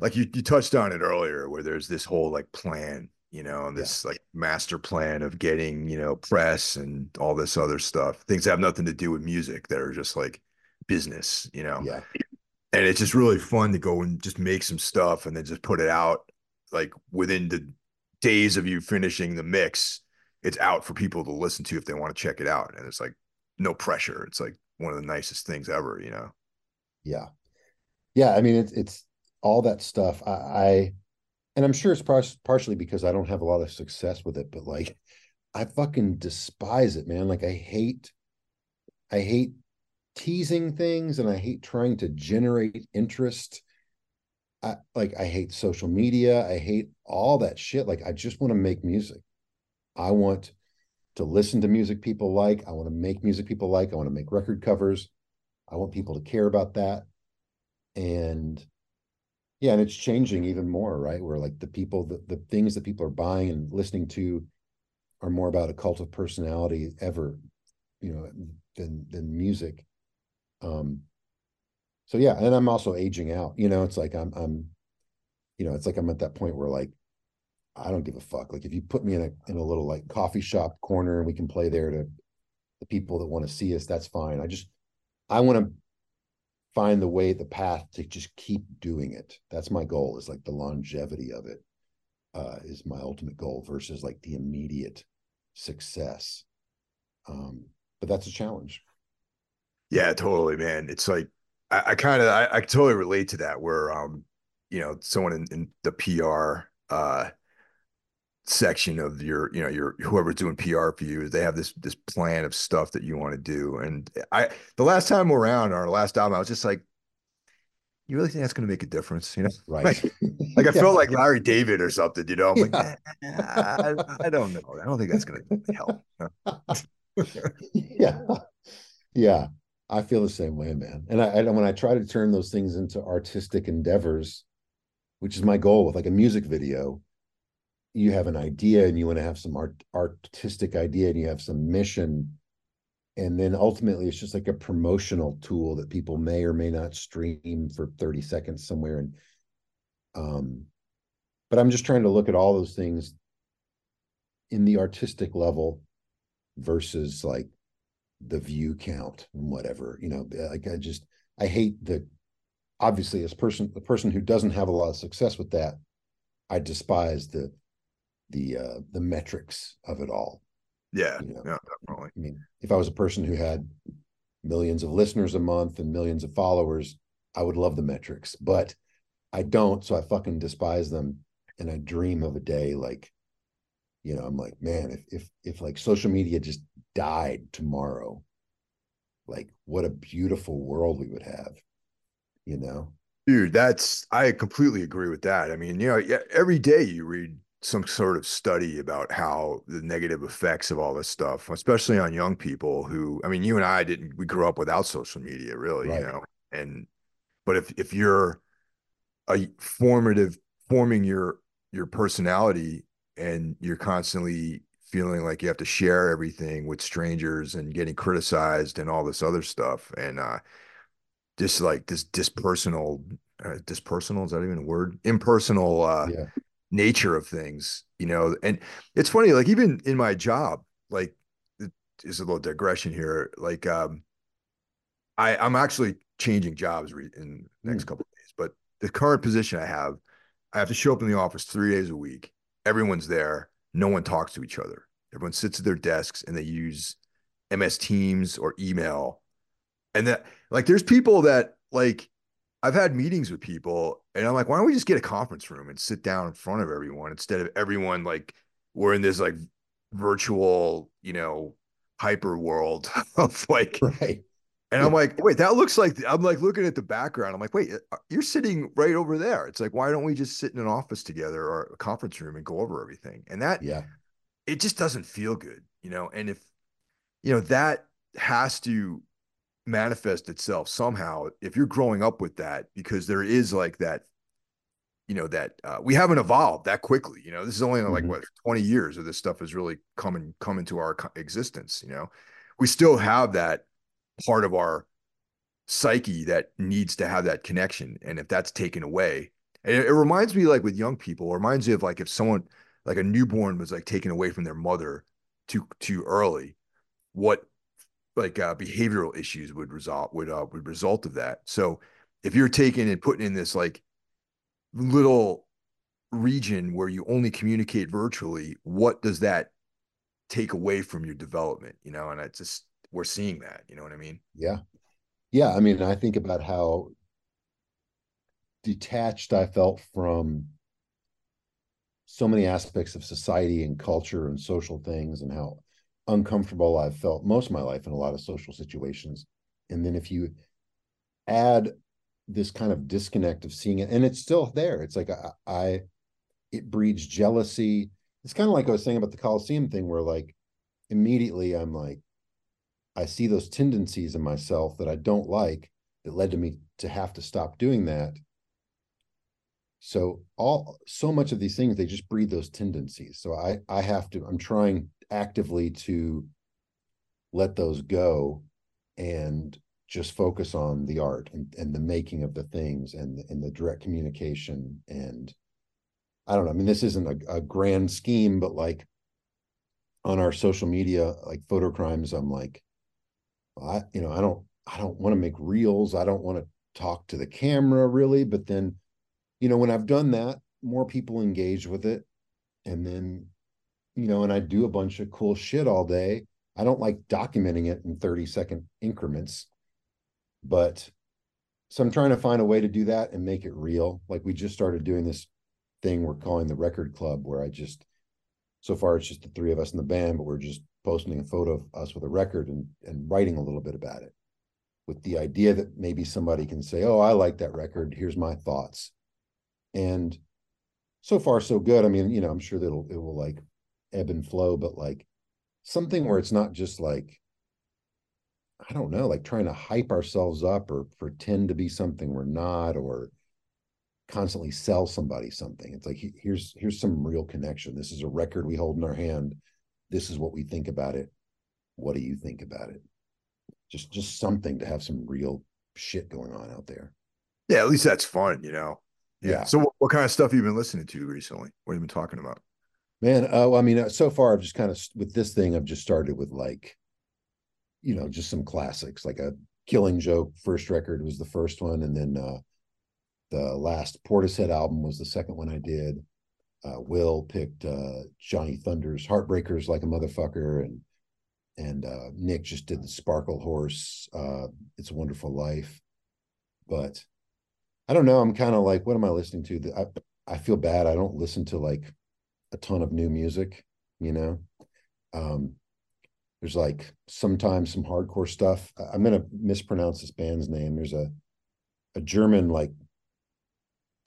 like you you touched on it earlier, where there's this whole like plan, you know, and this yeah. like master plan of getting you know press and all this other stuff, things that have nothing to do with music that are just like business, you know? Yeah. And it's just really fun to go and just make some stuff and then just put it out like within the days of you finishing the mix. It's out for people to listen to if they want to check it out. And it's like no pressure. It's like one of the nicest things ever, you know? Yeah. Yeah. I mean, it's, it's all that stuff. I, I and I'm sure it's par- partially because I don't have a lot of success with it, but like, I fucking despise it, man. Like, I hate, I hate teasing things and I hate trying to generate interest. I like I hate social media. I hate all that shit. Like I just want to make music. I want to listen to music people like. I want to make music people like. I want to make record covers. I want people to care about that. And yeah, and it's changing even more, right? Where like the people, the, the things that people are buying and listening to are more about a cult of personality ever, you know, than than music um so yeah and i'm also aging out you know it's like i'm i'm you know it's like i'm at that point where like i don't give a fuck. Like if you put me in a in a little like coffee shop corner and we can play there to the people that want to see us that's fine. I just i want to find the way the path to just keep doing it. That's my goal is like the longevity of it uh is my ultimate goal versus like the immediate success. Um but that's a challenge yeah, totally, man. It's like I, I kind of I, I, totally relate to that where um, you know, someone in, in the PR uh section of your, you know, your whoever's doing PR for you, they have this this plan of stuff that you want to do. And I the last time around, our last album, I was just like, you really think that's going to make a difference? You know, right? Like, like I felt like Larry David or something. You know, I'm like, I, I, don't know. I don't think that's going to help. yeah, yeah. I feel the same way, man. And I, when I try to turn those things into artistic endeavors, which is my goal with like a music video, you have an idea and you want to have some art artistic idea and you have some mission. And then ultimately it's just like a promotional tool that people may or may not stream for 30 seconds somewhere. And um, but I'm just trying to look at all those things in the artistic level versus like the view count and whatever you know like i just i hate the obviously as person the person who doesn't have a lot of success with that i despise the the uh the metrics of it all yeah you know? yeah definitely i mean if i was a person who had millions of listeners a month and millions of followers i would love the metrics but i don't so i fucking despise them and i dream of a day like you know i'm like man if if if like social media just died tomorrow. Like what a beautiful world we would have you know? Dude that's i completely agree with that. I mean you know every day you read some sort of study about how the negative effects of all this stuff especially on young people who i mean you and i didn't we grew up without social media really right. you know? And but if if you're a formative forming your your personality and you're constantly feeling like you have to share everything with strangers and getting criticized and all this other stuff and uh just like this dispersonal uh, dispersonal is that even a word impersonal uh yeah. nature of things you know and it's funny like even in my job like there's a little digression here like um i i'm actually changing jobs re- in the next mm. couple of days but the current position i have i have to show up in the office three days a week everyone's there. No one talks to each other. Everyone sits at their desks and they use MS Teams or email. And that, like, there's people that, like, I've had meetings with people and I'm like, why don't we just get a conference room and sit down in front of everyone instead of everyone, like, we're in this, like, virtual, you know, hyper world of like, right. And I'm like, wait, that looks like I'm like looking at the background. I'm like, wait, uh, you're sitting right over there. It's like, why don't we just sit in an office together or a conference room and go over everything? And that, yeah, it just doesn't feel good, you know. And if, you know, that has to manifest itself somehow if you're growing up with that, because there is like that, you know, that uh, we haven't evolved that quickly. You know, this is only like mm-hmm. what 20 years of this stuff has really come and come into our existence. You know, we still have that part of our psyche that needs to have that connection. And if that's taken away, it, it reminds me like with young people, reminds me of like if someone like a newborn was like taken away from their mother too too early, what like uh, behavioral issues would result would uh, would result of that. So if you're taking and putting in this like little region where you only communicate virtually, what does that take away from your development? You know, and it's just we're seeing that. You know what I mean? Yeah. Yeah. I mean, I think about how detached I felt from so many aspects of society and culture and social things and how uncomfortable I've felt most of my life in a lot of social situations. And then if you add this kind of disconnect of seeing it, and it's still there, it's like I, I it breeds jealousy. It's kind of like I was saying about the Coliseum thing, where like immediately I'm like, I see those tendencies in myself that I don't like that led to me to have to stop doing that. So all so much of these things they just breed those tendencies. So I I have to I'm trying actively to let those go and just focus on the art and, and the making of the things and and the direct communication and I don't know. I mean, this isn't a, a grand scheme, but like on our social media, like Fotocrime's, I'm like, I, you know, I don't, I don't want to make reels. I don't want to talk to the camera really. But then, you know, when I've done that, more people engage with it. And then, you know, and I do a bunch of cool shit all day. I don't like documenting it in 30 second increments, but so I'm trying to find a way to do that and make it real. Like we just started doing this thing we're calling the record club where I just so far it's just the three of us in the band, but we're just posting a photo of us with a record and, and writing a little bit about it with the idea that maybe somebody can say, Oh, I like that record. Here's my thoughts. And so far, so good. I mean, you know, I'm sure that it'll, it will like ebb and flow, but like something where it's not just like, I don't know, like trying to hype ourselves up or pretend to be something we're not, or constantly sell somebody something. It's like here's here's some real connection. This is a record we hold in our hand this is what we think about it. What do you think about it? Just just something to have some real shit going on out there. Yeah at least that's fun you know? Yeah, yeah. so what, what, kind of stuff have you been listening to recently? What have you been talking about? Man uh, well, i mean uh, so far i've just kind of with this thing i've just started with like you know, just some classics like a Killing Joke first record was the first one, and then uh, the last Portishead album was the second one I did. Uh, Will picked uh, Johnny Thunders Heartbreakers like a motherfucker, and and uh, Nick just did the Sparklehorse. Uh, it's a Wonderful Life, but I don't know. I'm kind of like, what am I listening to? I I feel bad. I don't listen to like a ton of new music, you know. Um, there's like sometimes some hardcore stuff. I'm gonna mispronounce this band's name. There's a a German like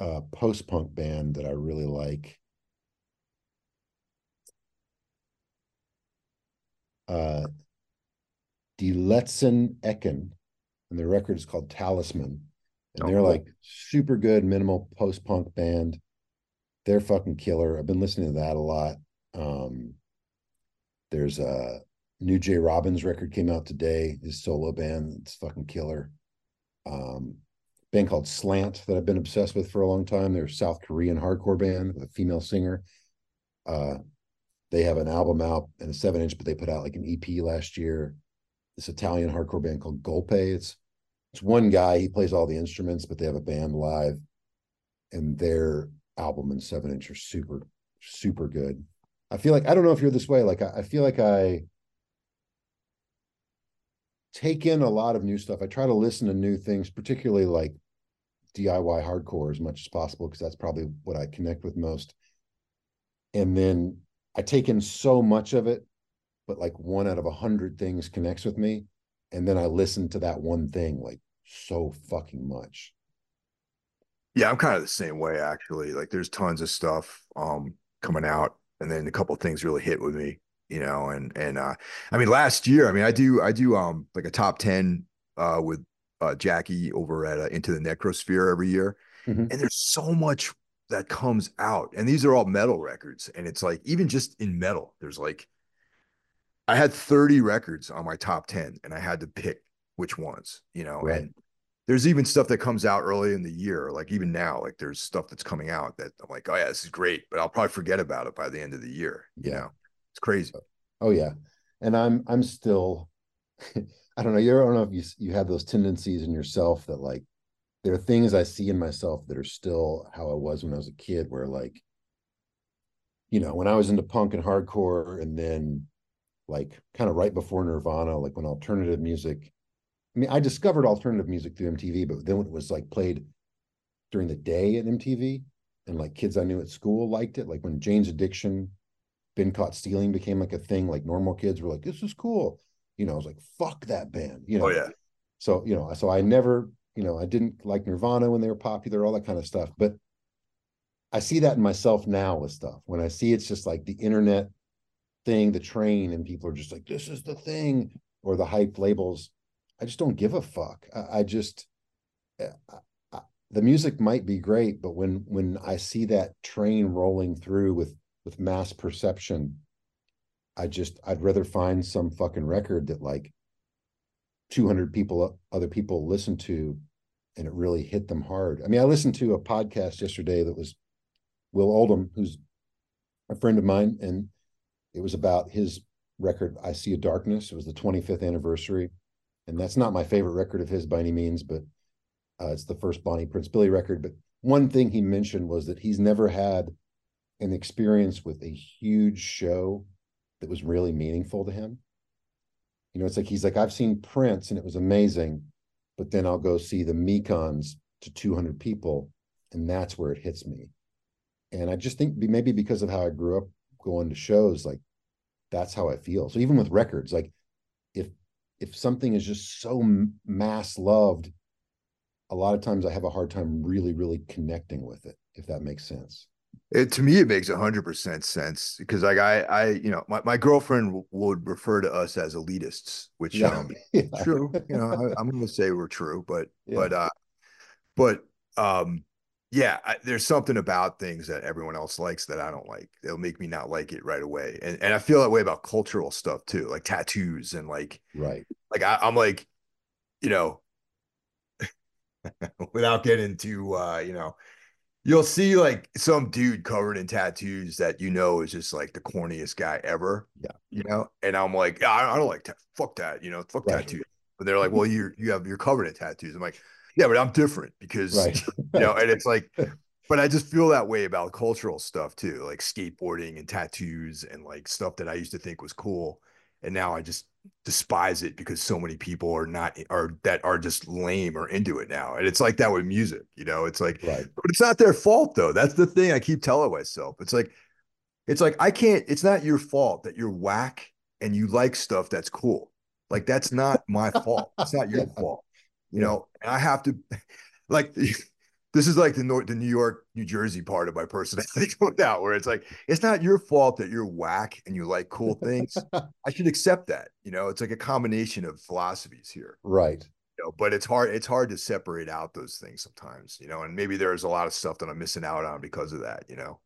uh, post punk band that I really like. Uh, Die Letzten Ecken, and the record is called Talisman, and oh, they're cool. like super good minimal post punk band. They're fucking killer. I've been listening to that a lot. Um, there's a new J Robbins record came out today. His solo band, it's fucking killer. Um, band called Slant that I've been obsessed with for a long time. They're a South Korean hardcore band with a female singer. Uh, they have an album out and a seven inch, but they put out like an EP last year. This Italian hardcore band called Golpe. It's it's one guy. He plays all the instruments, but they have a band live, and their album and seven inch are super super good. I feel like I don't know if you're this way. Like I, I feel like I take in a lot of new stuff. I try to listen to new things, particularly like DIY hardcore as much as possible because that's probably what I connect with most. And then I take in so much of it, but like one out of a hundred things connects with me. And then I listen to that one thing like so fucking much. Yeah, I'm kind of the same way actually. Like there's tons of stuff um coming out and then a couple things really hit with me, you know, and and uh I mean last year, I mean I do I do um like a top 10 uh with uh Jackie over at uh, Into the Necrosphere every year. Mm-hmm. And there's so much that comes out. And these are all metal records. And it's like, even just in metal, there's like, I had 30 records on my top 10 and I had to pick which ones, you know, right. and there's even stuff that comes out early in the year. Like even now, like there's stuff that's coming out that I'm like, oh yeah, this is great, but I'll probably forget about it by the end of the year. You yeah. know, it's crazy. Oh yeah. And I'm, I'm still, I don't know. You don't know if you, you have those tendencies in yourself that like, there are things I see in myself that are still how I was when I was a kid, where like, you know, when I was into punk and hardcore, and then like kind of right before Nirvana, like when alternative music, I mean, I discovered alternative music through MTV, but then it was like played during the day at MTV, and like kids I knew at school liked it. Like when Jane's Addiction, Been Caught Stealing became like a thing, like normal kids were like, this is cool. You know, I was like, fuck that band. You oh, know, oh, yeah. So, you know, so I never you know, I didn't like Nirvana when they were popular, all that kind of stuff. But I see that in myself now with stuff. When I see it's just like the internet thing, the train, and people are just like, this is the thing, or the hype labels. I just don't give a fuck. I, I just, eh, I, I, the music might be great, but when when I see that train rolling through with with mass perception, I just I'd rather find some fucking record that like 200 people other people listen to and it really hit them hard. I mean i listened to a podcast yesterday that was will oldham who's a friend of mine and it was about his record i see a darkness. It was the 25th anniversary and that's not my favorite record of his by any means but uh, it's the first bonnie prince billy record. But one thing he mentioned was that he's never had an experience with a huge show that was really meaningful to him you know, it's like he's like, I've seen Prince and it was amazing, but then I'll go see the Mekons to 200 people, and that's where it hits me. And I just think maybe because of how I grew up going to shows, like that's how I feel. So even with records, like if if something is just so mass loved, a lot of times I have a hard time really, really connecting with it, if that makes sense. It, to me, it makes hundred percent sense because, like, I, I, you know, my, my girlfriend would refer to us as elitists, which yeah. um, yeah. true. You know, I, am going to say we're true, but, yeah. but, uh, but, um, yeah, I, there's something about things that everyone else likes that I don't like. They'll make me not like it right away, and and I feel that way about cultural stuff too, like tattoos and like, right, like I, I'm like, you know, without getting too, uh, you know you'll see like some dude covered in tattoos that you know is just like the corniest guy ever. Yeah. You know, and I'm like, yeah, I, I don't like ta- fuck that, you know, fuck Right. tattoos. But they're like, well, you're you have you're covered in tattoos. I'm like, yeah, but I'm different because Right. you know, and it's like, but I just feel that way about cultural stuff too, like skateboarding and tattoos and like stuff that I used to think was cool. And now I just despise it because so many people are not are that are just lame or into it now. And it's like that with music, you know, it's like right. but it's not their fault though. That's the thing I keep telling myself. It's like, it's like I can't. It's not your fault that you're whack and you like stuff that's cool. Like that's not my fault. It's not your fault. You know, and I have to, like, this is like the North, the New York, New Jersey part of my personality going out, where it's like it's not your fault that you're whack and you like cool things. I should accept that. You know, it's like a combination of philosophies here Right. you know, but it's hard it's hard to separate out those things sometimes you know and maybe there's a lot of stuff that i'm missing out on because of that you know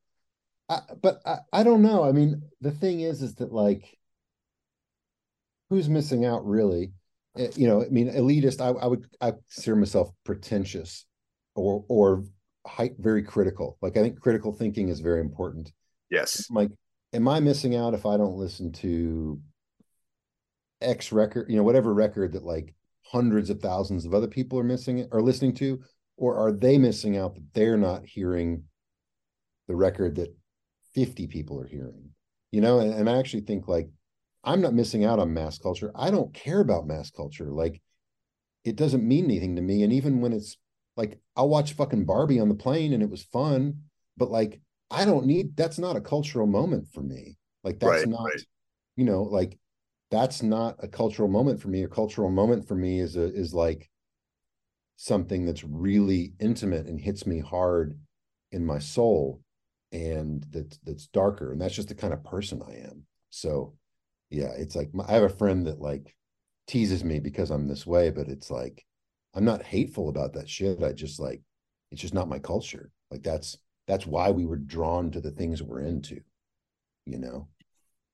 I, but I, I don't know. I mean, the thing is, is that like, who's missing out really? Eh, You know, I mean, elitist. I, I would I consider myself pretentious, or or very critical. Like I think critical thinking is very important. yes Like, am I missing out if I don't listen to X record? You know, whatever record that like hundreds of thousands of other people are missing are listening to, or are they missing out that they're not hearing the record that 50 people are hearing you know and, and i actually think like i'm not missing out on mass culture i don't care about mass culture like it doesn't mean anything to me and even when it's like i'll watch fucking barbie on the plane and it was fun but like i don't need that's not a cultural moment for me. Like that's Right, not right. you know like that's not a cultural moment for me. A cultural moment for me is a is like something that's really intimate and hits me hard in my soul and that's that's darker. And that's just the kind of person i am. So yeah it's like my, i have a friend that like teases me because i'm this way but it's like i'm not hateful about that shit i just like it's just not my culture. Like that's that's why we were drawn to the things we're into you know?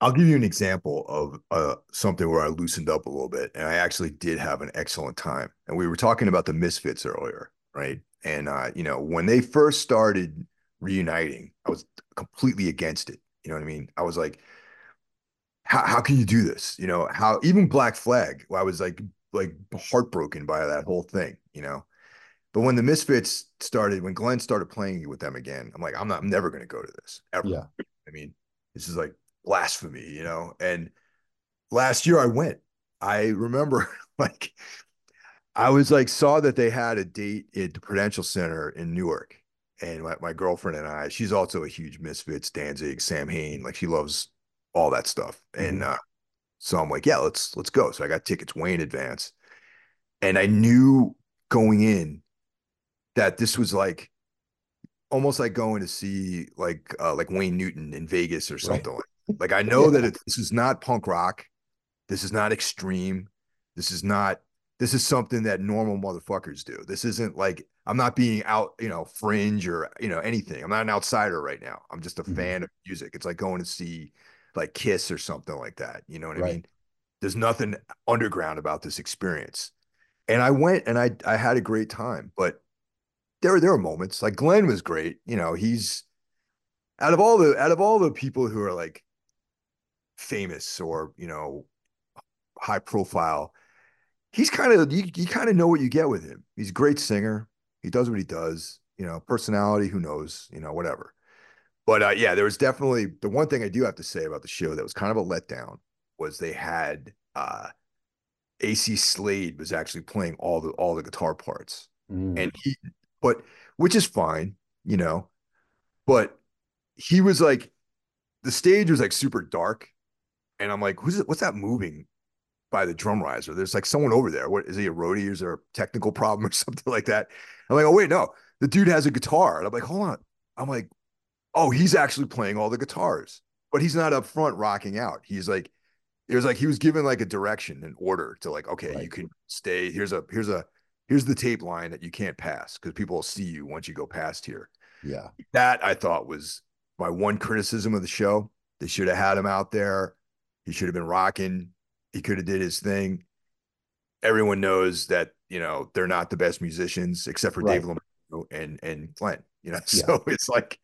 I'll give you an example of uh, something where i loosened up a little bit and i actually did have an excellent time and we were talking about the misfits earlier right? And uh, you know when they first started reuniting i was completely against it you know what i mean? I was like how, how can you do this? You know how even black flag i was like like heartbroken by that whole thing you know? But when the misfits started when glenn started playing with them again i'm like i'm not i'm never going to go to this ever. Yeah. i mean this is like blasphemy you know? And last year i went. I remember like i was like saw that they had a date at the prudential center in newark and my, my girlfriend and i she's also a huge misfits danzig Samhain like she loves all that stuff. And uh so i'm like yeah let's let's go. So i got tickets way in advance. And i knew going in that this was like almost like going to see like uh like wayne newton in vegas or Right. something like like i know that it, this is not punk rock. This is not extreme. This is not this is something that normal motherfuckers do. This isn't like i'm not being out you know fringe or you know anything. I'm not an outsider right now. I'm just a Mhm. fan of music. It's like going to see like kiss or something like that you know what i mean? There's nothing underground about this experience. And i went and i i had a great time but there there were moments like glenn was great you know he's out of all the out of all the people who are like famous or you know high profile he's kind of you, you kind of know what you get with him. He's a great singer. He does what he does you know personality who knows you know whatever but uh, yeah there was definitely the one thing i do have to say about the show that was kind of a letdown was they had uh Acey Slade was actually playing all the all the guitar parts. Mm. and he but which is fine you know but he was like the stage was like super dark. And i'm like who's what's that moving by the drum riser? There's like someone over there. What is he a roadie? Is there a technical problem or something like that? I'm like oh wait no. The dude has a guitar. And i'm like hold on. I'm like oh he's actually playing all the guitars but he's not up front rocking out he's like it was like he was given like a direction an order to like okay Right. you can stay here's a here's a here's the tape line that you can't pass because people will see you once you go past here yeah that I thought was my one criticism of the show. They should have had him out there. He should have been rocking. He could have did his thing. Everyone knows that you know they're not the best musicians except for Dave Right. Lombardo and and Glenn. You know, so it's like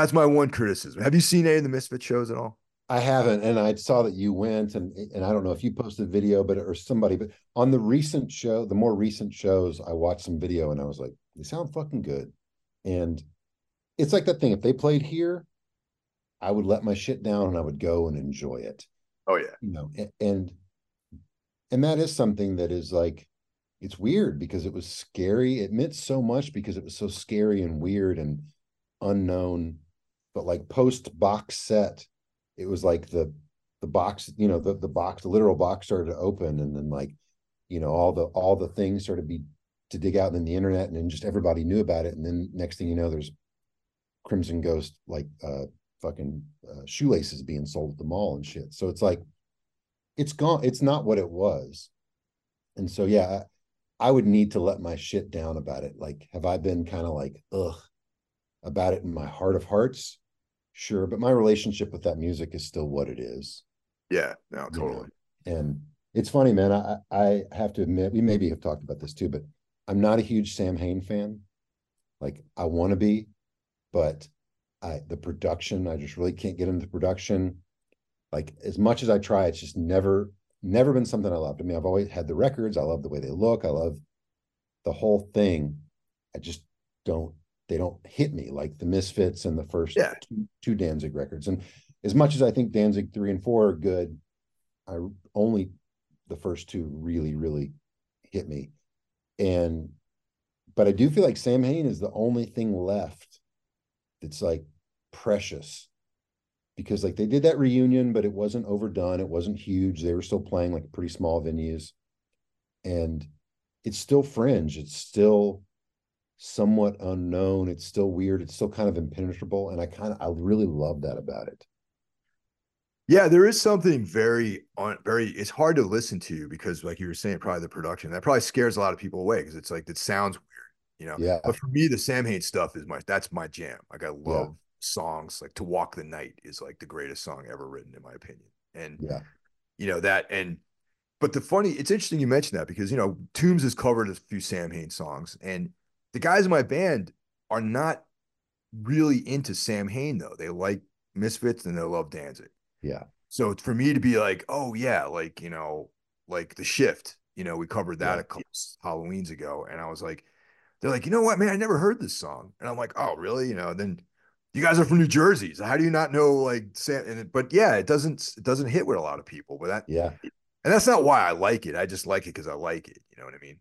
that's my one criticism. Have you seen any of the Misfit shows at all? I haven't, and I saw that you went, and and I don't know if you posted video, but or somebody, but on the recent show, the more recent shows, I watched some video, and I was like, they sound fucking good, and it's like that thing. If they played here, I would let my shit down and I would go and enjoy it. Oh yeah, you know, and and that is something that is like it's weird because it was scary. It meant so much because it was so scary and weird and unknown. But like post box set, it was like the the box, you know, the the box, the literal box started to open, and then like, you know, all the all the things started to be to dig out, and then the internet, and then just everybody knew about it, and then next thing you know, there's Crimson Ghost like uh fucking uh, shoelaces being sold at the mall and shit. So it's like, it's gone. It's not what it was, and so yeah, I would need to let my shit down about it. Like, have I been kind of like, ugh, about it in my heart of hearts? Sure. But my relationship with that music is still what it is. Yeah, no, totally. You know? And it's funny, man. I, I have to admit, we maybe have talked about this too, but I'm not a huge Samhain fan. Like, I want to be, but I, the production, I just really can't get into the production. Like, as much as I try, it's just never never been something I loved. I mean, I've always had the records. I love the way they look. I love the whole thing. I just don't, they don't hit me like the Misfits and the first yeah. two, two Danzig records. And as much as I think Danzig three and four are good, I only the first two really, really hit me. And, but I do feel like Samhain is the only thing left that's like precious because like they did that reunion, but it wasn't overdone. It wasn't huge. They were still playing like pretty small venues. And it's still fringe. It's still somewhat unknown. It's still weird. It's still kind of impenetrable. And I kind of I really love that about it. Yeah, there is something very on very it's hard to listen to because like you were saying, probably the production. That probably scares a lot of people away because it's like it sounds weird, you know. Yeah. But for me, the Samhain stuff is my that's my jam. Like I love songs like to walk the night is like the greatest song ever written in my opinion and yeah you know that and but the funny it's interesting you mentioned that because you know Tombs has covered a few Samhain songs and the guys in my band are not really into Samhain though they like misfits and they love danzig yeah so for me to be like oh yeah like you know like the shift you know we covered that yeah. a couple halloweens ago and i was like they're like you know what man i never heard this song and i'm like oh really you know then you guys are from New Jersey. So how do you not know like Sam? and but yeah, it doesn't it doesn't hit with a lot of people. But that yeah. And that's not why I like it. I just like it because I like it. You know what I mean?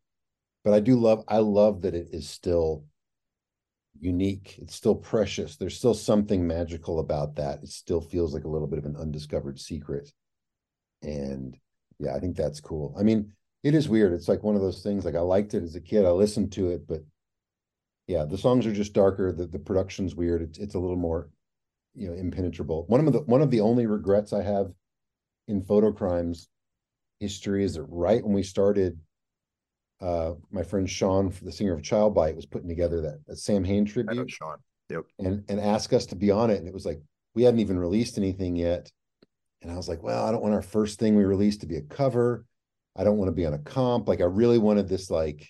But I do love I love that it is still unique. It's still precious. There's still something magical about that. It still feels like a little bit of an undiscovered secret. And yeah, I think that's cool. I mean, it is weird. It's like one of those things like I liked it as a kid. I listened to it, but yeah, the songs are just darker. The the production's weird. It's it's a little more, you know, impenetrable. One of the one of the only regrets I have in Fotocrime's history is that right when we started, uh, my friend Sean, the singer of Child Bite, was putting together that, that Samhain tribute. Sean. Yep. And and asked us to be on it, and it was like we hadn't even released anything yet. And I was like, well, I don't want our first thing we released to be a cover. I don't want to be on a comp. Like I really wanted this like,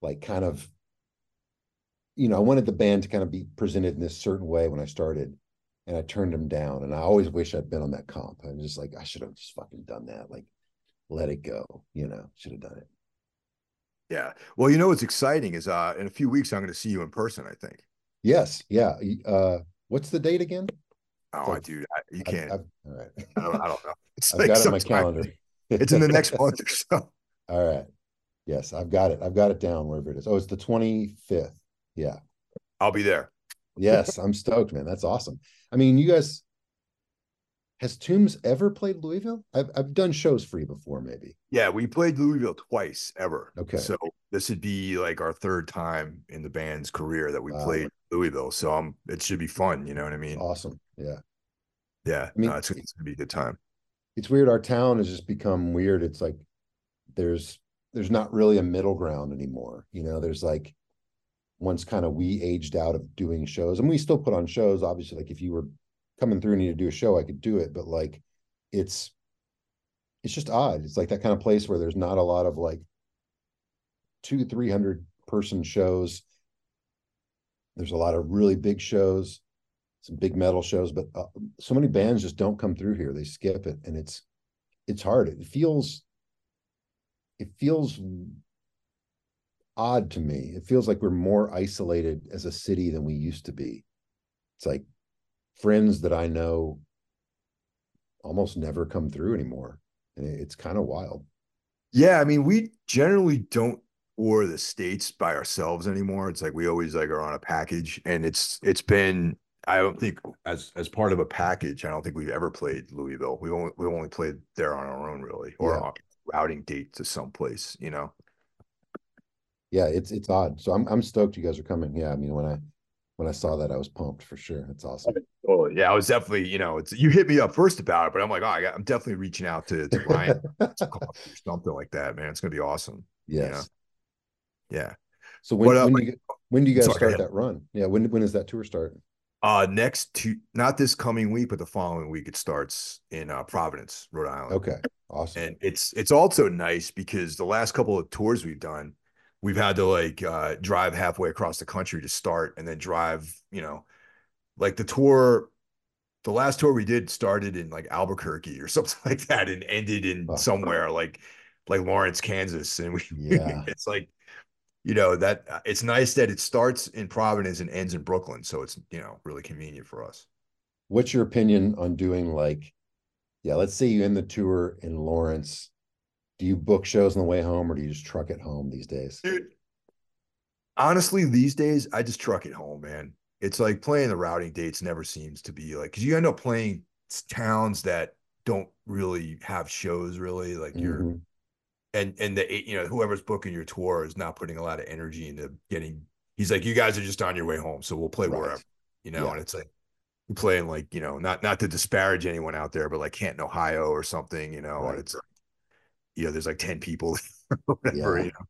like kind of you know, I wanted the band to kind of be presented in this certain way when I started, and I turned them down. And I always wish I'd been on that comp. I'm just like, I should have just fucking done that. Like, let it go. You know, should have done it. Yeah. Well, you know what's exciting is uh in a few weeks I'm going to see you in person. I think. Yes. Yeah. Uh, what's the date again? Oh, like, dude, I, you can't. I, all right. I don't, I don't know. It's I've like got it on my calendar. it's in the next month or so. All right. Yes, I've got it. I've got it down wherever it is. Oh, it's the 25th. Yeah. I'll be there. yes, I'm stoked, man. That's awesome. I mean, you guys has Tombs ever played Louisville? I've I've done shows for you before, maybe. Yeah, we played Louisville twice ever. Okay. So this would be like our third time in the band's career that we wow. played Louisville. So um it should be fun, you know what I mean? Awesome. Yeah. Yeah. I mean no, it's, it's gonna be a good time. It's weird. Our town has just become weird. It's like there's there's not really a middle ground anymore. You know, there's like once kind of we aged out of doing shows and we still put on shows obviously like if you were coming through and need to do a show i could do it but like it's it's just odd it's like that kind of place where there's not a lot of like two three hundred person shows there's a lot of really big shows, some big metal shows, but uh, so many bands just don't come through here. They skip it, and it's it's hard. It feels it feels odd to me. It feels like we're more isolated as a city than we used to be. It's like friends that I know almost never come through anymore. And it's kind of wild. Yeah, I mean, we generally don't tour the states by ourselves anymore. It's like we always like are on a package, and it's it's been. I don't think as as part of a package. I don't think we've ever played Louisville. We only we only played there on our own, really, or yeah. routing date to someplace. You know. Yeah, it's it's odd. So I'm I'm stoked you guys are coming. Yeah, I mean when I when I saw that, I was pumped for sure. It's awesome. Oh yeah, I was definitely, you know, it's you hit me up first about it, but I'm like, oh, I got, I'm definitely reaching out to, to Ryan or something like that, man. It's gonna be awesome. Yes. You know? Yeah. So when, but, uh, when, you, when do you guys sorry, start that run? Yeah. When when does that tour start? Uh, next to not this coming week, but the following week, it starts in uh, Providence, Rhode Island. Okay, awesome. And it's it's also nice because the last couple of tours we've done, we've had to like uh, drive halfway across the country to start and then drive, you know, like the tour, the last tour we did started in like Albuquerque or something like that and ended in oh, somewhere like like Lawrence, Kansas. And we yeah. it's like, you know, that uh, it's nice that it starts in Providence and ends in Brooklyn. So it's, you know, really convenient for us. What's your opinion on doing like, yeah, let's say you end the tour in Lawrence do you book shows on the way home or do you just truck it home these days? Dude, honestly, these days I just truck it home, man. It's like playing the routing dates never seems to be like because you end up playing towns that don't really have shows really like you're mm-hmm. and and the you know whoever's booking your tour is not putting a lot of energy into getting he's like you guys are just on your way home so we'll play right. wherever you know yeah. and it's like you're playing like you know not not to disparage anyone out there but like Canton Ohio or something you know right. and it's you know, there's like 10 people whatever, yeah. You know?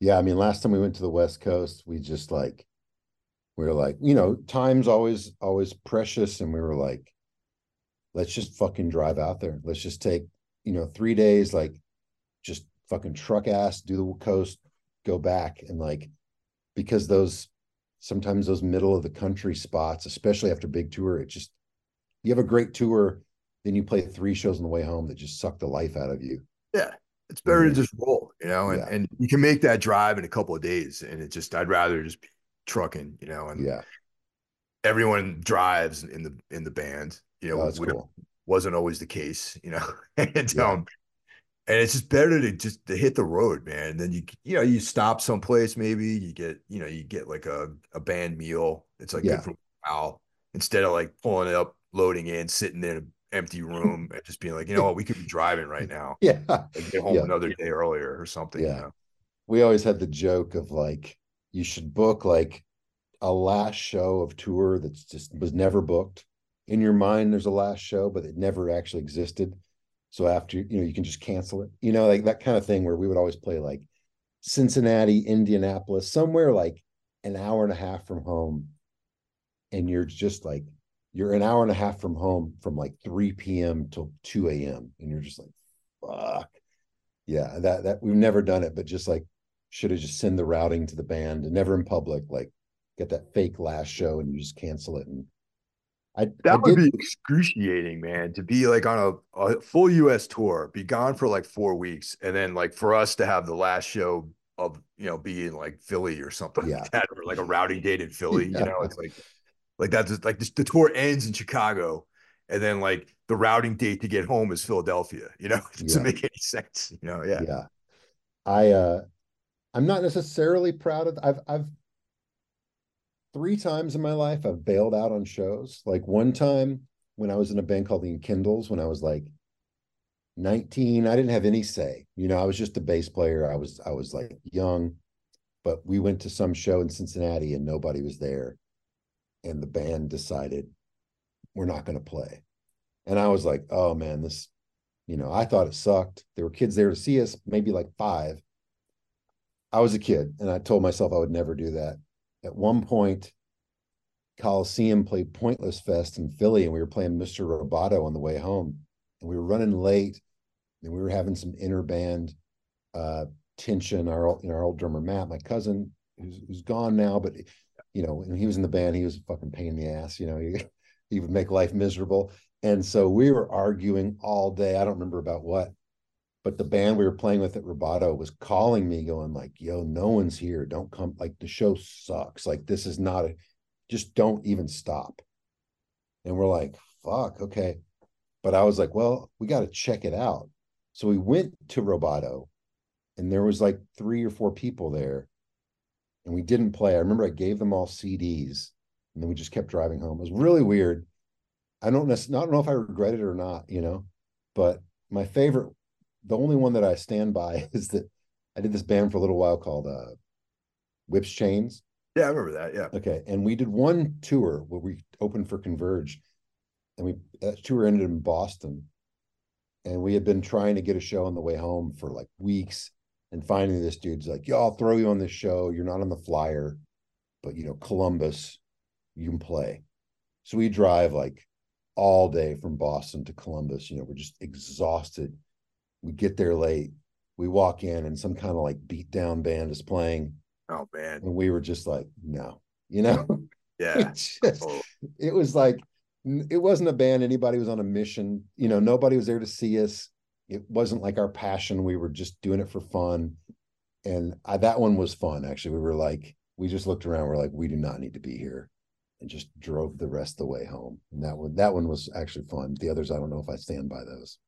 Yeah. I mean, last time we went to the West Coast, we just like, we were like, you know, time's always, always precious. And we were like, let's just fucking drive out there. Let's just take, you know, three days, like just fucking truck ass, do the coast, go back. And like, because those, sometimes those middle of the country spots, especially after big tour, it just, you have a great tour, then you play three shows on the way home that just suck the life out of you. Yeah. It's better mm-hmm. to just roll, you know, and, yeah. and you can make that drive in a couple of days. And it just, I'd rather just be trucking, you know, and yeah, everyone drives in the, in the band, you know, oh, cool. wasn't always the case, you know, and, yeah. um, and it's just better to just to hit the road, man. And then you, you know, you stop someplace, maybe you get, you know, you get like a, a band meal. It's like yeah. good for wow. Instead of like pulling it up, loading in, sitting in empty room and just being like, you know what, we could be driving right now. Yeah. get home yeah. another day earlier or something. Yeah. You know? We always had the joke of like, you should book like a last show of tour that's just was never booked. In your mind, there's a last show, but it never actually existed. So after you know, you can just cancel it. You know, like that kind of thing where we would always play like Cincinnati, Indianapolis, somewhere like an hour and a half from home. And you're just like, you're an hour and a half from home from like 3 p.m. till 2 a.m. and you're just like, fuck. Yeah, that that we've never done it, but just like should have just send the routing to the band and never in public, like get that fake last show and you just cancel it. And I that I would did, be excruciating, man, to be like on a, a full US tour, be gone for like four weeks, and then like for us to have the last show of you know being like Philly or something yeah. like that, or like a routing date in Philly. Yeah. You know, it's like like that's like the tour ends in Chicago, and then like the routing date to get home is Philadelphia. You know, it doesn't yeah. make any sense. You know, yeah. Yeah. I uh I'm not necessarily proud of I've I've three times in my life I've bailed out on shows. Like one time when I was in a band called the Kindles when I was like 19, I didn't have any say. You know, I was just a bass player. I was I was like young, but we went to some show in Cincinnati and nobody was there and the band decided we're not going to play. And I was like, oh man, this, you know, I thought it sucked. There were kids there to see us, maybe like five. I was a kid and I told myself I would never do that. At one point, Coliseum played Pointless Fest in Philly and we were playing Mr. Roboto on the way home. And we were running late and we were having some inner band uh, tension. Our, you know, our old drummer, Matt, my cousin, who's, who's gone now, but you know, and he was in the band, he was a fucking pain in the ass, you know, he, he would make life miserable. And so we were arguing all day. I don't remember about what, but the band we were playing with at Roboto was calling me, going like, "Yo, no one's here. Don't come. Like the show sucks. Like this is not a. Just don't even stop." And we're like, "Fuck, okay." But I was like, "Well, we got to check it out." So we went to Roboto, and there was like three or four people there, and we didn't play. I remember I gave them all CDs, and then we just kept driving home. It was really weird. I don't know, not know if I regret it or not, you know, but my favorite the only one that I stand by is that I did this band for a little while called uh, Whips Chains. Yeah, I remember that. Yeah. Okay, and we did one tour where we opened for Converge, and we that tour ended in Boston, and we had been trying to get a show on the way home for like weeks, and finally this dude's like, "Yo, I'll throw you on this show. You're not on the flyer, but you know Columbus, you can play." So we drive like all day from Boston to Columbus. You know, we're just exhausted we get there late. We walk in and some kind of like beat down band is playing. Oh man. And we were just like, no, you know? Yeah. just, oh. It was like it wasn't a band. Anybody was on a mission. You know, nobody was there to see us. It wasn't like our passion. We were just doing it for fun. And I, that one was fun. Actually, we were like, we just looked around. We're like, we do not need to be here, and just drove the rest of the way home. And that one, that one was actually fun. The others, I don't know if I stand by those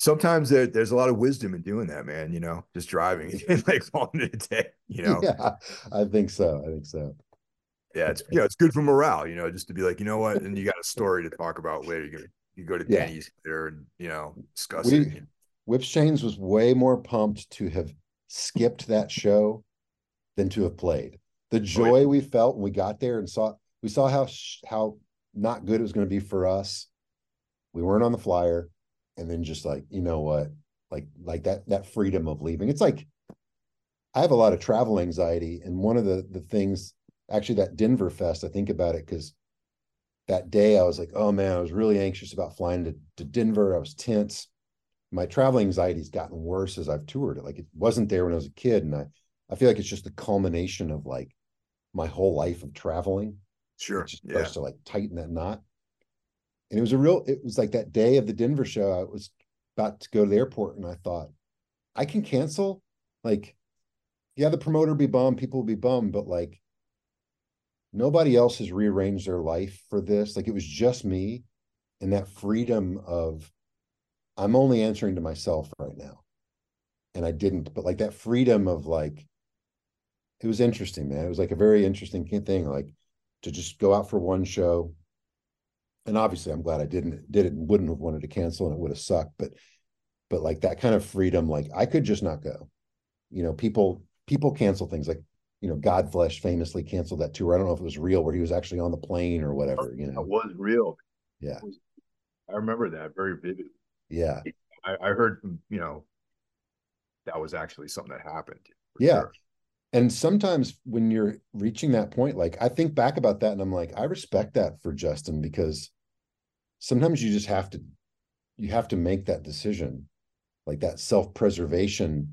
sometimes there, there's a lot of wisdom in doing that, man. You know, just driving like it a day. You know, yeah, I think so. I think so. Yeah, it's yeah, it's good for morale. You know, just to be like, you know what, and you got a story to talk about later. You you go to yeah. Denny's there and you know discuss we, it. Whips Chains was way more pumped to have skipped that show than to have played. The oh, joy oh, yeah. we felt when we got there and saw we saw how how not good it was going to be for us. We weren't on the flyer and then just like you know what like like that that freedom of leaving it's like i have a lot of travel anxiety and one of the the things actually that denver fest i think about it because that day i was like oh man i was really anxious about flying to, to denver. I was tense. My travel anxiety's gotten worse as i've toured. It like it wasn't there when i was a kid and i i feel like it's just the culmination of like my whole life of traveling. Sure. It just yeah. starts to like tighten that knot. And it was a real it was like that day of the denver show i was about to go to the airport and i thought i can cancel? Like yeah the promoter be bummed people will be bummed but like nobody else has rearranged their life for this like it was just me and that freedom of i'm only answering to myself right now and i didn't but like that freedom of like it was interesting man it was like a very interesting thing like to just go out for one show and obviously I'm glad I didn't did it and wouldn't have wanted to cancel and it would have sucked. But but like that kind of freedom, like I could just not go. You know, people people cancel things like you know, Godflesh famously canceled that tour. I don't know if it was real where he was actually on the plane or oh, whatever, you know. It was real. Yeah. Was, I remember that very vividly. Yeah. I, I heard from, you know, that was actually something that happened. Yeah. Sure. And sometimes when you're reaching that point, like I think back about that and I'm like, I respect that for Justin because sometimes you just have to you have to make that decision like that self-preservation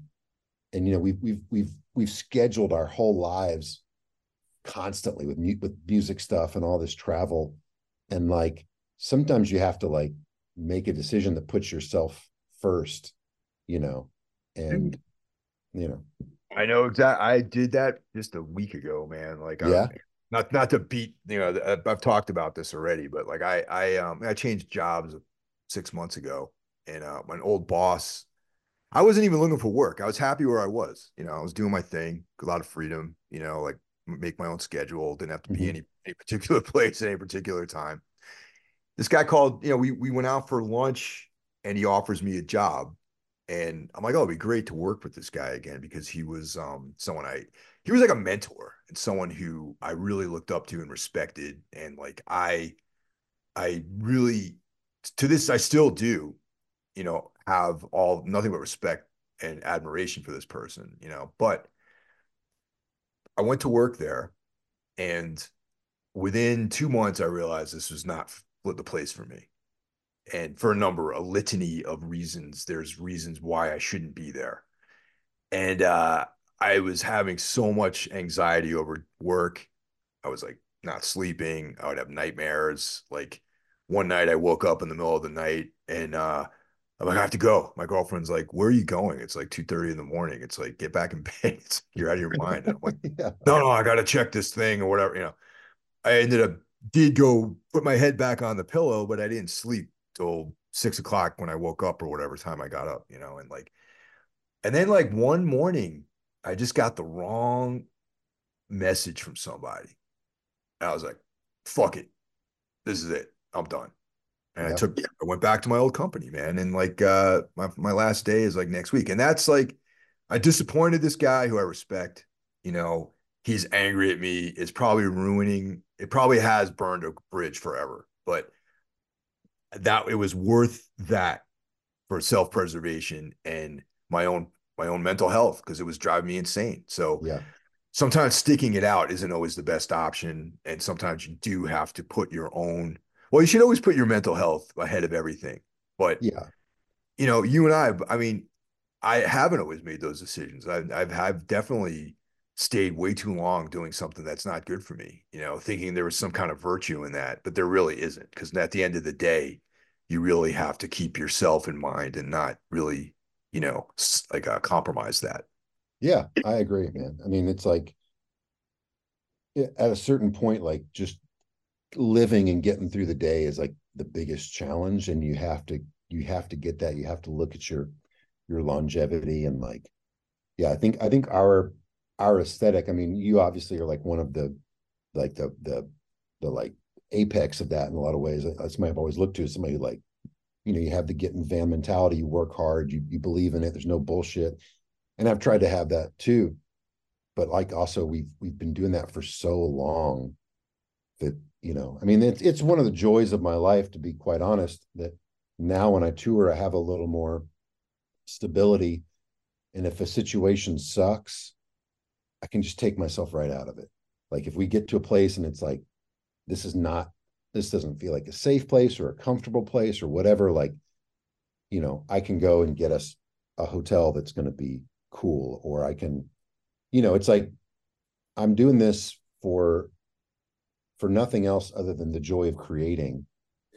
and you know we've we've we've we've scheduled our whole lives constantly with mu- with music stuff and all this travel. And like sometimes you have to like make a decision that puts yourself first you know and you know. I know exactly i did that just a week ago man. Like yeah? not not to beat you know uh, I've talked about this already, but like I I um I changed jobs six months ago, and uh, my old boss, I wasn't even looking for work. I was happy where I was. You know, I was doing my thing, a lot of freedom. You know, like make my own schedule. Didn't have to be mm-hmm. any any particular place at any particular time. This guy called. You know, we we went out for lunch, and he offers me a job, and I'm like, oh, it'd be great to work with this guy again because he was um someone I he was like a mentor and someone who I really looked up to and respected. And like I, I really to this I still do, you know, have all nothing but respect and admiration for this person, you know. But I went to work there, and within two months, I realized this was not the place for me. And for a number, a litany of reasons, there's reasons why I shouldn't be there. And uh, I was having so much anxiety over work. I was like not sleeping. I would have nightmares. Like one night I woke up in the middle of the night and uh I'm like, I have to go. My girlfriend's like, Where are you going? It's like 2 30 in the morning. It's like, get back in bed. It's, you're out of your mind. And I'm like, yeah. no, no, I gotta check this thing or whatever. You know, I ended up did go put my head back on the pillow, but I didn't sleep till six o'clock when I woke up or whatever time I got up, you know, and like, and then like one morning, I just got the wrong message from somebody. And I was like, fuck it. This is it. I'm done. And yep. I took, I went back to my old company, man. And like, uh, my, my last day is like next week. And that's like, I disappointed this guy who I respect, you know, he's angry at me. It's probably ruining, it probably has burned a bridge forever, but that it was worth that for self-preservation and my own my own mental health because it was driving me insane. So yeah. Sometimes sticking it out isn't always the best option. And sometimes you do have to put your own well, you should always put your mental health ahead of everything. But yeah, you know, you and I, I mean, I haven't always made those decisions. I've, I've, I've definitely stayed way too long doing something that's not good for me, you know, thinking there was some kind of virtue in that, but there really isn't. Because at the end of the day, you really have to keep yourself in mind and not really, you know, like uh, compromise that. Yeah, I agree, man. I mean, it's like at a certain point, like just living and getting through the day is like the biggest challenge, and you have to you have to get that. You have to look at your your longevity and like, yeah, I think I think our our aesthetic. I mean, you obviously are like one of the like the the the like apex of that in a lot of ways. That's somebody I've always looked to. Somebody like, you know, you have the getting van mentality. You work hard. You you believe in it. There's no bullshit. And I've tried to have that too. But like also we've we've been doing that for so long that you know, I mean, it's it's one of the joys of my life to be quite honest. That now when I tour, I have a little more stability, and if a situation sucks, I can just take myself right out of it. Like if we get to a place and it's like this is not this doesn't feel like a safe place or a comfortable place or whatever like you know i can go and get us a hotel that's going to be cool or i can you know it's like i'm doing this for for nothing else other than the joy of creating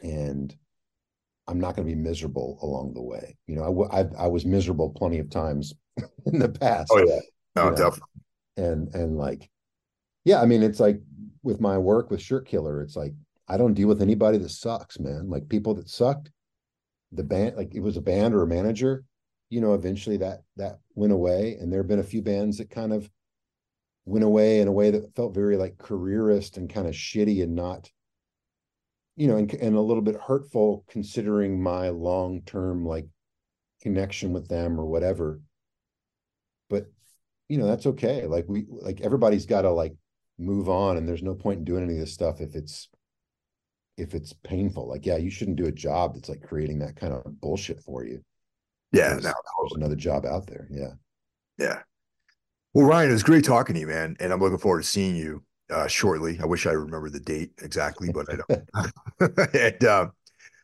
and i'm not going to be miserable along the way you know I, I, I was miserable plenty of times in the past oh yeah no definitely and and like yeah i mean it's like with my work with Shirt Killer, it's like I don't deal with anybody that sucks, man. Like people that sucked, the band, like it was a band or a manager, you know, eventually that that went away. And there have been a few bands that kind of went away in a way that felt very like careerist and kind of shitty and not, you know, and, and a little bit hurtful considering my long-term like connection with them or whatever. But you know, that's okay. Like we like everybody's got to like move on and there's no point in doing any of this stuff if it's if it's painful. Like yeah you shouldn't do a job that's like creating that kind of bullshit for you. Yeah no, there's another job out there. Yeah. Yeah well ryan it was great talking to you man and i'm looking forward to seeing you uh, shortly i wish i remember the date exactly but i don't and uh,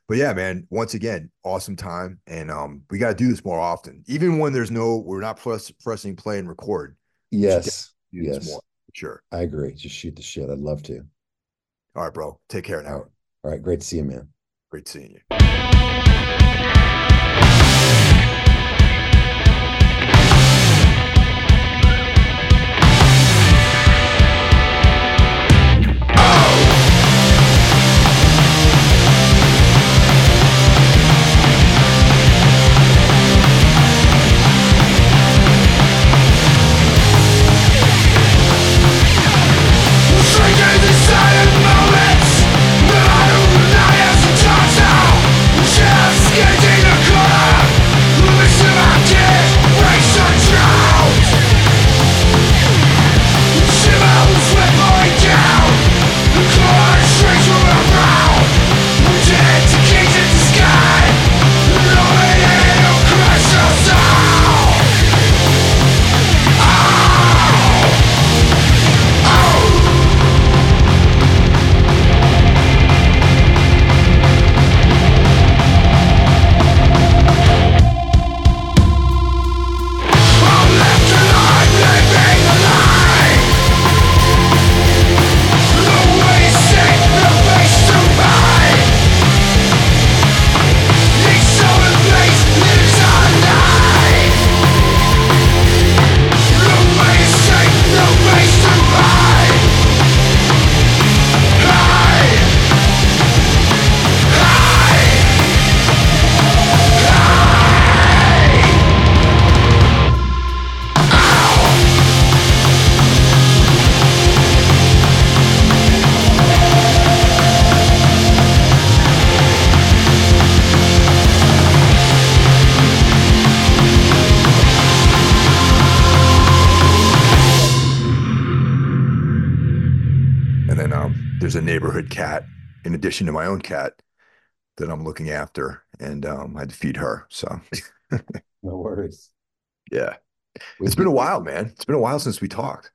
but yeah man once again awesome time and um we got to do this more often even when there's no we're not press, pressing play and record yes yes Sure. I agree. Just shoot the shit. I'd love to. All right, bro. Take care now. All right. All right. Great to see you, man. Great seeing you. Addition to my own cat that I'm looking after, and um, I had to feed her. So no worries. Yeah, it's been a while, man. It's been a while since we talked.